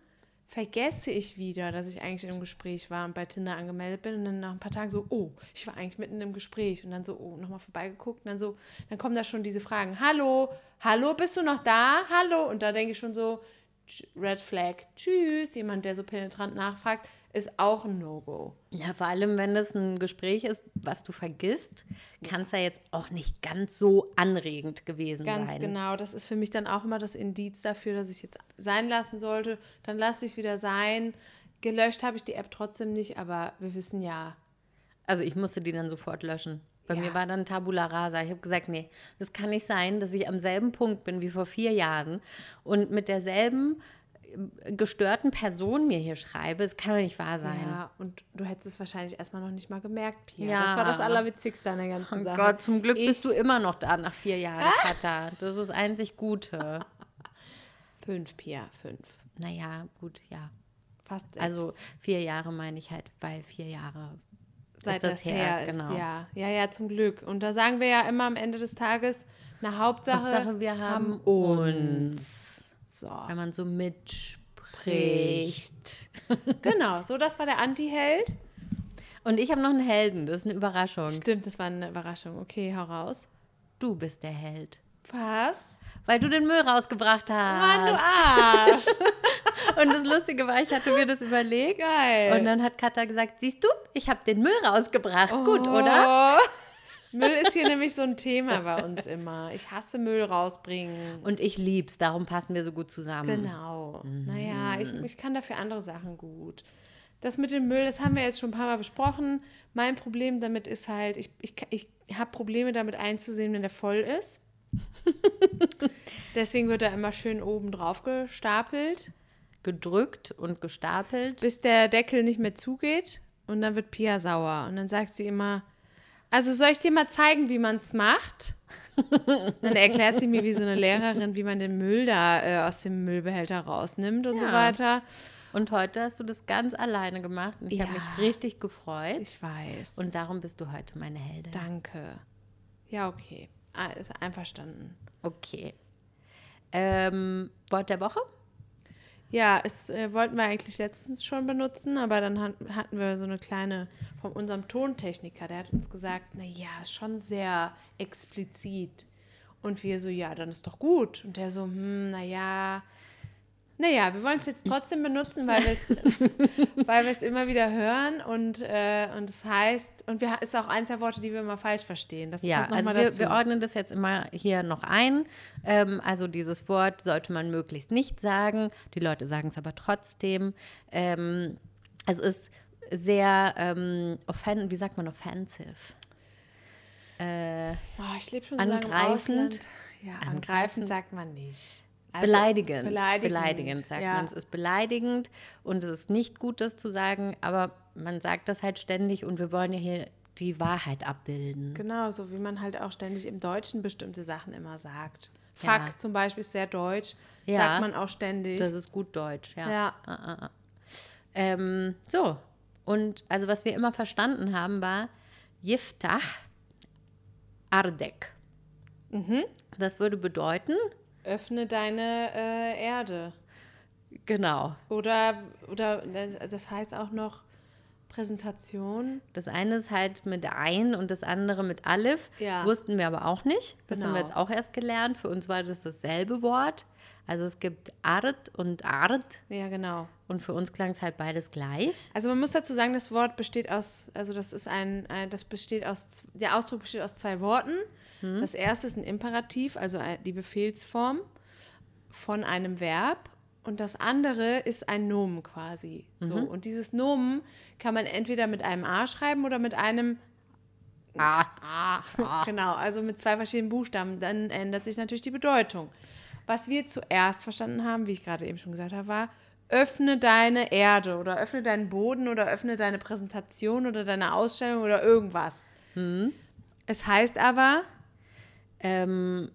S2: vergesse ich wieder, dass ich eigentlich im Gespräch war und bei Tinder angemeldet bin und dann nach ein paar Tagen so, oh, ich war eigentlich mitten im Gespräch und dann so, oh, nochmal vorbeigeguckt und dann so, dann kommen da schon diese Fragen, hallo, hallo, bist du noch da? Hallo? Und da denke ich schon so, Red Flag, tschüss, jemand, der so penetrant nachfragt, ist auch ein No-Go.
S3: Ja, vor allem, wenn das ein Gespräch ist, was du vergisst, kann es ja jetzt auch nicht ganz so anregend gewesen
S2: Ganz
S3: sein.
S2: genau, das ist für mich dann auch immer das Indiz dafür, dass ich jetzt sein lassen sollte. Dann lasse ich es wieder sein. Gelöscht habe ich die App trotzdem nicht, aber wir wissen ja,
S3: Also ich musste die dann sofort löschen. Bei
S2: Ja.
S3: mir war dann Tabula Rasa. Ich habe gesagt, nee, das kann nicht sein, dass ich am selben Punkt bin wie vor vier Jahren und mit derselben gestörten Person mir hier schreibe. Es kann doch nicht wahr sein.
S2: Ja, und du hättest es wahrscheinlich erstmal noch nicht mal gemerkt, Pia.
S3: Ja.
S2: Das war das Allerwitzigste an der ganzen
S3: Oh
S2: Sache.
S3: Gott, zum Glück
S2: ich,
S3: bist du immer noch da nach vier Jahren, Katha. Das ist einzig Gute.
S2: Fünf, Pia, fünf.
S3: Naja, gut, ja.
S2: Fast sechs.
S3: Also vier Jahre meine ich halt, weil vier Jahre
S2: seit
S3: ist
S2: das, her, ist. Ja. ja, ja, zum Glück. Und da sagen wir ja immer am Ende des Tages, na Hauptsache,
S3: Hauptsache, wir haben
S2: uns. So.
S3: Wenn man so mitspricht.
S2: genau, so das war der Anti-Held.
S3: Und ich habe noch einen Helden, das ist eine Überraschung.
S2: Stimmt, das war eine Überraschung. Okay, hau raus.
S3: Du bist der Held.
S2: Was?
S3: Weil du den Müll rausgebracht hast.
S2: Mann, du Arsch.
S3: Und das Lustige war, ich hatte mir das überlegt.
S2: Geil.
S3: Und dann hat Katha gesagt, siehst du, ich habe den Müll rausgebracht. Gut, oder?
S2: Müll ist hier nämlich so ein Thema bei uns immer. Ich hasse Müll rausbringen.
S3: Und ich lieb's, darum passen wir so gut zusammen.
S2: Genau. Naja, ich, ich kann dafür andere Sachen gut. Das mit dem Müll, das haben wir jetzt schon ein paar Mal besprochen. Mein Problem damit ist halt, ich, ich, ich habe Probleme damit einzusehen, wenn der voll ist. Deswegen wird er immer schön oben drauf gestapelt,
S3: Gedrückt und gestapelt.
S2: bis der Deckel nicht mehr zugeht. Und dann wird Pia sauer. Und dann sagt sie immer, also soll ich dir mal zeigen, wie man es macht? Dann erklärt sie mir wie so eine Lehrerin, wie man den Müll da äh, aus dem Müllbehälter rausnimmt und so
S3: Ja.
S2: weiter.
S3: Und heute hast du das ganz alleine gemacht und ich habe
S2: Ja.
S3: mich richtig gefreut.
S2: Ich weiß.
S3: und darum bist du heute meine Heldin.
S2: danke. Ja, okay. Ah, ist einverstanden.
S3: Okay. Ähm, Wort der Woche?
S2: Ja, es äh, wollten wir eigentlich letztens schon benutzen, aber dann hat, hatten wir so eine kleine von unserem Tontechniker, der hat uns gesagt, na ja, schon sehr explizit. Und wir so, ja, dann ist doch gut. Und der so, hm, na ja, Naja, wir wollen es jetzt trotzdem benutzen, weil wir es es immer wieder hören und, äh, und es heißt, und wir ist auch eins der Worte, die wir immer falsch verstehen. Das
S3: Ja, also wir, wir ordnen das jetzt immer hier noch ein. Ähm, also dieses Wort sollte man möglichst nicht sagen. Die Leute sagen es aber trotzdem. Ähm, es ist sehr, ähm, offen wie sagt man, offensive.
S2: Oh, ich lebe schon so
S3: Angreifend.
S2: Ja, angreifend sagt man nicht. Also,
S3: beleidigend.
S2: Beleidigend.
S3: Beleidigend, sagt
S2: ja.
S3: man. Es ist beleidigend und es ist nicht gut, das zu sagen, aber man sagt das halt ständig und wir wollen ja hier die Wahrheit abbilden.
S2: Genau, so wie man halt auch ständig im Deutschen bestimmte Sachen immer sagt. Fuck
S3: Ja.
S2: zum Beispiel ist sehr deutsch,
S3: Ja.
S2: sagt man auch ständig.
S3: Das ist gut Deutsch, ja.
S2: Ja.
S3: Ah, ah, ah. Ähm, so, und also was wir immer verstanden haben, war Yiftah Ardek.
S2: Mhm.
S3: Das würde bedeuten,
S2: Öffne deine äh, Erde.
S3: genau,
S2: Oder, oder äh, das heißt auch noch Präsentation.
S3: das eine ist halt mit Ein und das andere mit Alif.
S2: Ja.
S3: Wussten wir aber auch nicht. Das haben wir
S2: Genau.
S3: jetzt auch erst gelernt. Für uns war das dasselbe Wort. Also es gibt Ard und Ard
S2: Ja, genau.
S3: und für uns klang es halt beides gleich.
S2: Also man muss dazu sagen, das Wort besteht aus, also das ist ein, das besteht aus, der Ausdruck besteht aus zwei Worten. Das erste ist ein Imperativ, also die Befehlsform von einem Verb. Und das andere ist ein Nomen quasi. So. Und dieses Nomen kann man entweder mit einem A schreiben oder mit einem
S3: Ah.
S2: A. Genau, also mit zwei verschiedenen Buchstaben. Dann ändert sich natürlich die Bedeutung. Was wir zuerst verstanden haben, wie ich gerade eben schon gesagt habe, war, öffne deine Erde oder öffne deinen Boden oder öffne deine Präsentation oder deine Ausstellung oder irgendwas. Es heißt aber,
S3: Ähm,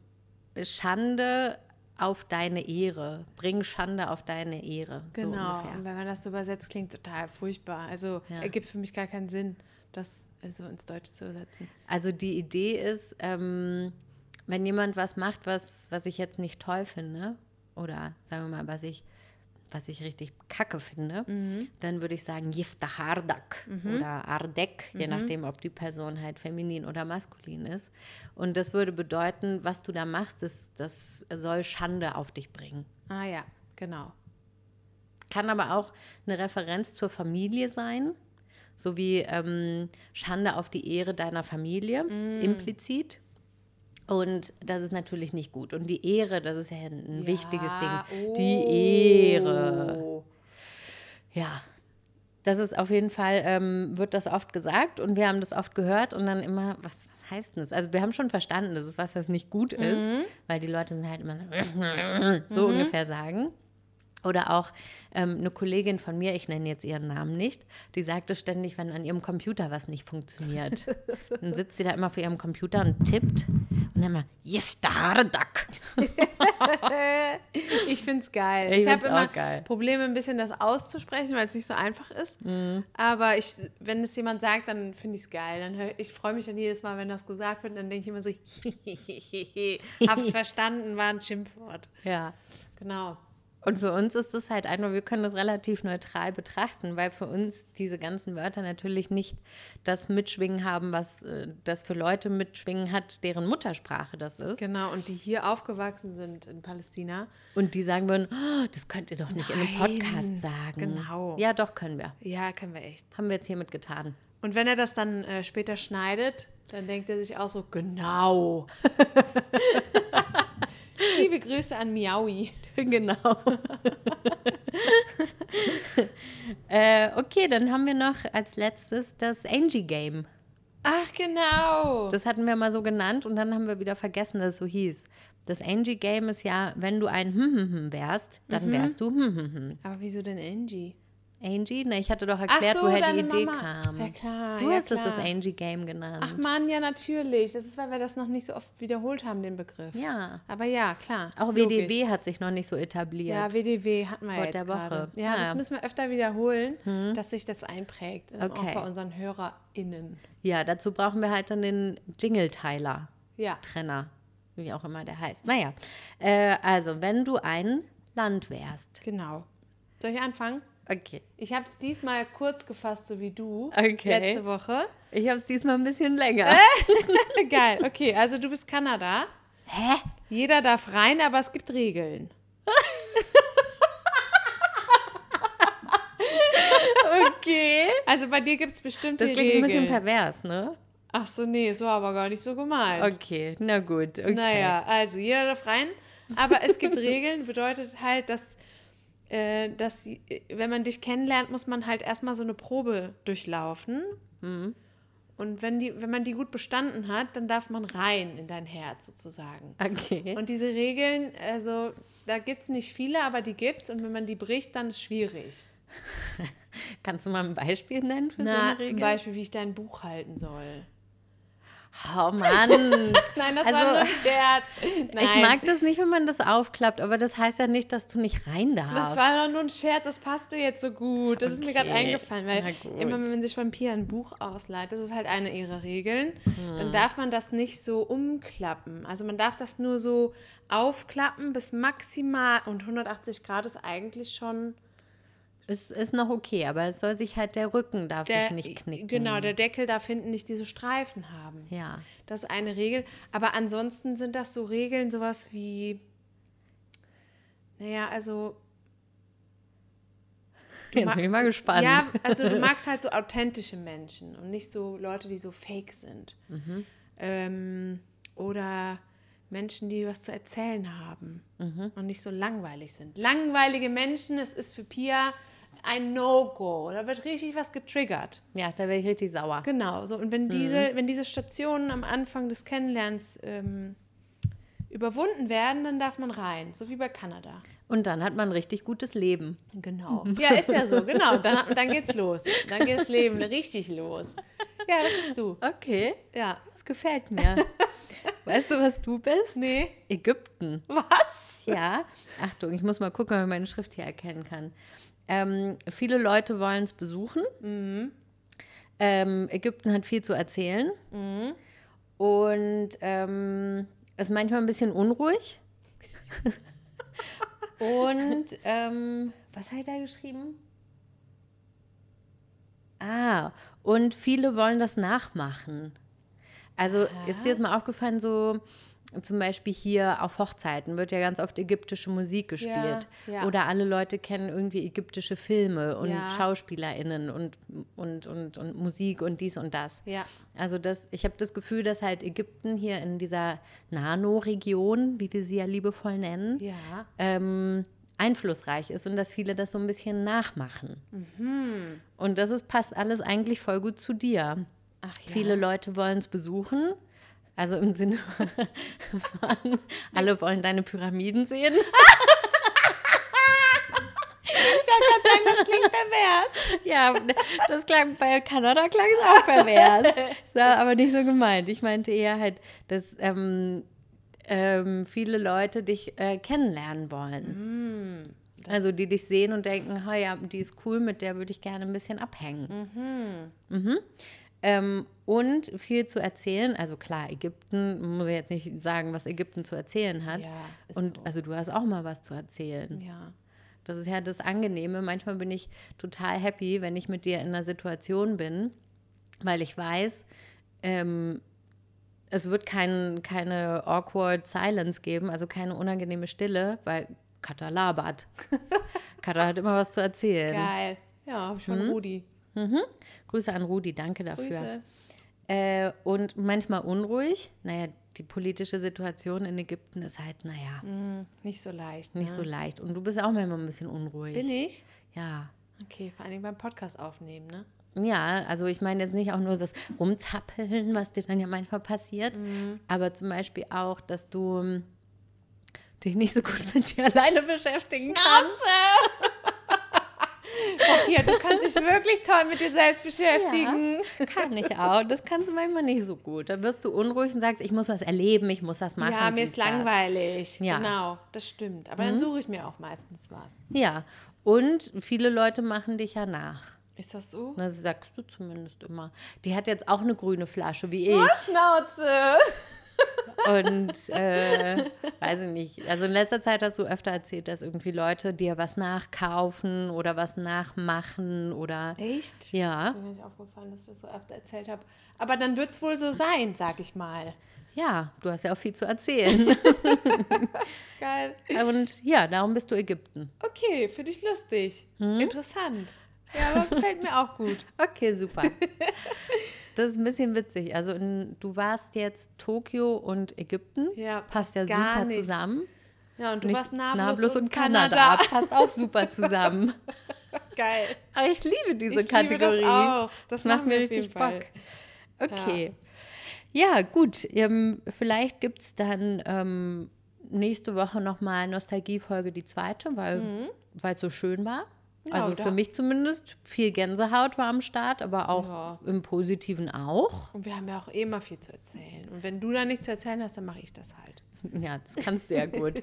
S3: Schande auf deine Ehre. Bring Schande auf deine Ehre. So
S2: genau, und
S3: ungefähr.
S2: wenn man das so übersetzt, klingt total furchtbar. Also
S3: Ja.
S2: ergibt für mich gar keinen Sinn, das also ins Deutsche zu übersetzen.
S3: Also die Idee ist, ähm, wenn jemand was macht, was, was ich jetzt nicht toll finde, oder sagen wir mal, was ich, was ich richtig kacke finde, dann würde ich sagen Yiftahardak oder Ardek, je nachdem, ob die Person halt feminin oder maskulin ist. Und das würde bedeuten, was du da machst, das, das soll Schande auf dich bringen.
S2: Ah ja, genau.
S3: Kann aber auch eine Referenz zur Familie sein, sowie ähm, Schande auf die Ehre deiner Familie, implizit. Und das ist natürlich nicht gut. Und die Ehre, das ist ja ein wichtiges Ding. Die Ehre.
S2: oh.
S3: Ja. Das ist auf jeden Fall, ähm, wird das oft gesagt und wir haben das oft gehört und dann immer, was, was heißt denn das? Also wir haben schon verstanden, das ist was, was nicht gut ist, weil die Leute sind halt immer so ungefähr sagen. Oder auch ähm, eine Kollegin von mir, ich nenne jetzt ihren Namen nicht, die sagte ständig, wenn an ihrem Computer was nicht funktioniert, dann sitzt sie da immer vor ihrem Computer und tippt und dann mal, Jiftardak.
S2: Ich finde es geil.
S3: Ich
S2: Ich, habe
S3: find's
S2: immer
S3: geil.
S2: Probleme, ein bisschen das auszusprechen, weil es nicht so einfach ist.
S3: Mhm.
S2: Aber ich, wenn es jemand sagt, dann finde ich es geil. Dann hör, ich freue mich dann jedes Mal, wenn das gesagt wird. Dann denke ich immer so, hab's verstanden, war ein Schimpfwort.
S3: Ja.
S2: Genau.
S3: Und für uns ist das halt einfach, wir können das relativ neutral betrachten, weil für uns diese ganzen Wörter natürlich nicht das Mitschwingen haben, was äh, das für Leute mitschwingen hat, deren Muttersprache das ist.
S2: Genau. Und die hier aufgewachsen sind in Palästina.
S3: Und die sagen würden, oh, das könnt ihr doch nicht in einem
S2: Nein,
S3: Podcast sagen.
S2: genau.
S3: Ja, doch, können wir.
S2: Ja, können wir echt.
S3: Haben wir jetzt hiermit getan.
S2: Und wenn er das dann äh, später schneidet, dann denkt er sich auch so, genau. Liebe Grüße an Miaui.
S3: genau. äh, okay, dann haben wir noch als letztes das Angie-Game.
S2: Ach, genau.
S3: Das hatten wir mal so genannt und dann haben wir wieder vergessen, dass es so hieß. Das Angie-Game ist ja, wenn du ein hm, hm, hm wärst, dann wärst du hm, hm, hm.
S2: Aber wieso denn Angie?
S3: Angie? Na, ich hatte doch erklärt,
S2: so,
S3: woher die Idee
S2: Mama.
S3: kam.
S2: Ja, klar,
S3: Du
S2: ja,
S3: hast es das
S2: klar.
S3: Angie-Game genannt.
S2: Ach Mann, ja, natürlich. Das ist, weil wir das noch nicht so oft wiederholt haben, den Begriff.
S3: Ja.
S2: Aber ja, klar.
S3: Auch
S2: logisch.
S3: WDW hat sich noch nicht so etabliert.
S2: Ja, WDW hatten wir
S3: Vor
S2: jetzt
S3: der Woche.
S2: gerade. Ja,
S3: Ja,
S2: das müssen wir öfter wiederholen, dass sich das einprägt. ähm,
S3: Okay.
S2: Auch bei unseren HörerInnen.
S3: Ja, dazu brauchen wir halt dann den Jingle-Teiler.
S2: Ja.
S3: Trenner, wie auch immer der heißt. Naja, äh, also wenn du ein Land wärst.
S2: Genau. Soll ich anfangen?
S3: Okay.
S2: Ich habe es diesmal kurz gefasst, so wie du
S3: okay.
S2: letzte Woche.
S3: Ich habe es diesmal ein bisschen länger.
S2: Äh, geil. Okay, also du bist Kanada.
S3: Hä?
S2: Jeder darf rein, aber es gibt Regeln. okay. Also bei dir gibt es bestimmte Regeln.
S3: Das klingt
S2: Regeln.
S3: ein bisschen pervers, ne?
S2: Ach so, nee, so aber gar nicht so gemeint.
S3: Okay, na gut. Okay.
S2: Naja, also jeder darf rein, aber es gibt Regeln, bedeutet halt, dass dass äh, wenn man dich kennenlernt, muss man halt erstmal so eine Probe durchlaufen.
S3: Mhm.
S2: Und wenn, die, wenn man die gut bestanden hat, dann darf man rein in dein Herz sozusagen.
S3: Okay.
S2: Und diese Regeln, also da gibt es nicht viele, aber die gibt's. Und wenn man die bricht, dann ist es schwierig.
S3: Kannst du mal ein Beispiel nennen für so
S2: Na,
S3: eine Regel?
S2: zum Beispiel, wie ich dein Buch halten soll.
S3: Oh Mann.
S2: Nein, das
S3: Also,
S2: war nur ein Scherz. Nein.
S3: Ich mag das nicht, wenn man das aufklappt, aber das heißt ja nicht, dass du nicht rein darfst.
S2: Das war doch nur ein Scherz, das passte jetzt so gut. Das ist mir gerade
S3: Okay,
S2: eingefallen, weil immer wenn man sich von Pia ein Buch ausleiht, das ist halt eine ihrer Regeln,
S3: Hm.
S2: dann darf man das nicht so umklappen. Also man darf das nur so aufklappen bis maximal und 180 Grad ist eigentlich schon
S3: es ist noch okay, aber es soll sich halt der Rücken darf
S2: der
S3: sich nicht knicken.
S2: genau der Deckel darf hinten nicht diese Streifen haben.
S3: Ja.
S2: Das ist eine Regel. Aber ansonsten sind das so Regeln, sowas wie, naja, also
S3: Jetzt bin ich mal gespannt.
S2: Ja, also du magst halt so authentische Menschen und nicht so Leute, die so fake sind.
S3: Mhm.
S2: Ähm, oder Menschen, die was zu erzählen haben
S3: Mhm.
S2: und nicht so langweilig sind. Langweilige Menschen, es ist für Pia ein No-Go. Da wird richtig was getriggert.
S3: Ja, da wäre ich richtig sauer.
S2: Genau, so. Und
S3: Mhm.
S2: wenn diese, wenn diese Stationen am Anfang des Kennenlernens ähm, überwunden werden, dann darf man rein, so wie bei Kanada.
S3: Und dann hat man ein richtig gutes Leben.
S2: Genau. Ja, ist ja so, genau. Dann, dann geht's los. Dann geht das Leben richtig los. Ja, das bist du.
S3: Okay,
S2: Ja.
S3: das gefällt mir. weißt du, was du bist?
S2: Nee.
S3: Ägypten.
S2: Was?
S3: Ja, Achtung, ich muss mal gucken, ob ich meine Schrift hier erkennen kann. Ähm, viele Leute wollen es besuchen. Ähm, Ägypten hat viel zu erzählen. Und ähm, ist manchmal ein bisschen unruhig. Und ähm, was habe ich da geschrieben? Ah, und viele wollen das nachmachen. Also ist dir das mal aufgefallen, so zum Beispiel hier auf Hochzeiten wird ja ganz oft ägyptische Musik gespielt.
S2: ja.
S3: Oder alle Leute kennen irgendwie ägyptische Filme und
S2: Ja.
S3: SchauspielerInnen und, und, und, und Musik und dies und das.
S2: Ja.
S3: Also das, ich habe das Gefühl, dass halt Ägypten hier in dieser Nano-Region, wie wir sie ja liebevoll nennen,
S2: Ja.
S3: ähm, einflussreich ist und dass viele das so ein bisschen nachmachen.
S2: Mhm.
S3: Und das ist, passt alles eigentlich voll gut zu dir.
S2: Ach ja.
S3: Viele Leute wollen es besuchen. Also im Sinne von, alle wollen deine Pyramiden sehen.
S2: Das klingt pervers.
S3: Ja, das klang bei Kanada klang es auch pervers. Das war aber nicht so gemeint. Ich meinte eher halt, dass ähm, ähm, viele Leute dich äh, kennenlernen wollen. also die dich sehen und denken, ja, die ist cool, mit der würde ich gerne ein bisschen abhängen. Mhm. Ähm, und viel zu erzählen. Also klar, Ägypten, muss ich jetzt nicht sagen, was Ägypten zu erzählen hat.
S2: Ja,
S3: und
S2: so.
S3: also du hast auch mal was zu erzählen.
S2: Ja.
S3: Das ist ja das Angenehme. Manchmal bin ich total happy, wenn ich mit dir in einer Situation bin, weil ich weiß, ähm, es wird kein, keine awkward silence geben, also keine unangenehme Stille, weil Katha labert. Katha hat immer was zu erzählen.
S2: Geil. Ja, ich von Rudi.
S3: Grüße an Rudi, danke dafür.
S2: Grüße.
S3: Äh, und manchmal unruhig. Naja, die politische Situation in Ägypten ist halt, naja,
S2: Hm, nicht so leicht.
S3: nicht
S2: ne?
S3: so leicht. Und du bist auch manchmal ein bisschen unruhig.
S2: Bin ich?
S3: Ja.
S2: Okay, vor allem beim Podcast aufnehmen, ne?
S3: Ja, also ich meine jetzt nicht auch nur das Rumzappeln, was dir dann ja manchmal passiert, aber zum Beispiel auch, dass du ähm, dich nicht so gut mit dir alleine beschäftigen kannst.
S2: Ja, du kannst dich wirklich toll mit dir selbst beschäftigen.
S3: Ja, kann ich auch. Das kannst du manchmal nicht so gut. Da wirst du unruhig und sagst, ich muss was erleben, ich muss das machen.
S2: Ja, mir ist langweilig.
S3: Ja.
S2: Genau, das stimmt. Aber dann suche ich mir auch meistens was.
S3: Ja, und viele Leute machen dich ja nach.
S2: Ist das so?
S3: Das sagst du zumindest immer. Die hat jetzt auch eine grüne Flasche wie ich.
S2: Schnauze!
S3: Und äh, weiß ich nicht. Also in letzter Zeit hast du öfter erzählt, dass irgendwie Leute dir was nachkaufen oder was nachmachen oder
S2: Echt?
S3: ja,
S2: Ist mir nicht aufgefallen, dass ich das so öfter erzählt habe. Aber dann wird es wohl so sein, sag ich mal.
S3: ja, du hast ja auch viel zu erzählen.
S2: Geil.
S3: Und ja, darum bist du Ägypten.
S2: Okay, finde ich lustig. Interessant. Ja, aber gefällt mir auch gut.
S3: Okay, super. Das ist ein bisschen witzig. Also in, du warst jetzt Tokio und Ägypten.
S2: Ja,
S3: Passt ja
S2: gar
S3: super
S2: nicht.
S3: zusammen.
S2: Ja, und du warst Nablus,
S3: und, Kanada. Passt auch super zusammen.
S2: Geil.
S3: Aber ich liebe diese
S2: Ich liebe
S3: Kategorie.
S2: das auch. Das
S3: macht
S2: machen
S3: mir richtig. Bock. Okay. Ja, gut. Ähm, vielleicht gibt es dann ähm, nächste Woche nochmal Nostalgiefolge, die zweite, weil es so schön war.
S2: Ja,
S3: also für mich zumindest viel Gänsehaut war am Start, aber auch
S2: Ja.
S3: im Positiven auch.
S2: Und wir haben ja auch eh immer viel zu erzählen. Und wenn du da nichts zu erzählen hast, dann mache ich das halt.
S3: Ja, das kannst du ja gut.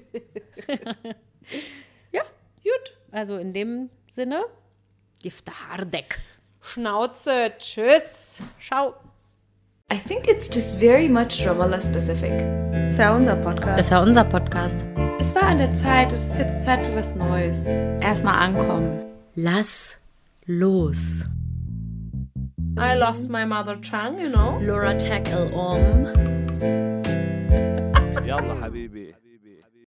S3: ja,
S2: Gut.
S3: also in dem Sinne, Gifte Hardeck.
S2: Schnauze. Tschüss.
S3: Ciao.
S1: I think it's just very much Ramallah specific.
S2: Das ist ja unser Podcast.
S3: Das ist ja unser Podcast.
S2: Es war an der Zeit. Es ist jetzt Zeit für was Neues. Erstmal ankommen.
S3: Lass los.
S2: I lost my mother tongue, you know.
S3: Laura Tackle um.
S4: يلا حبيبي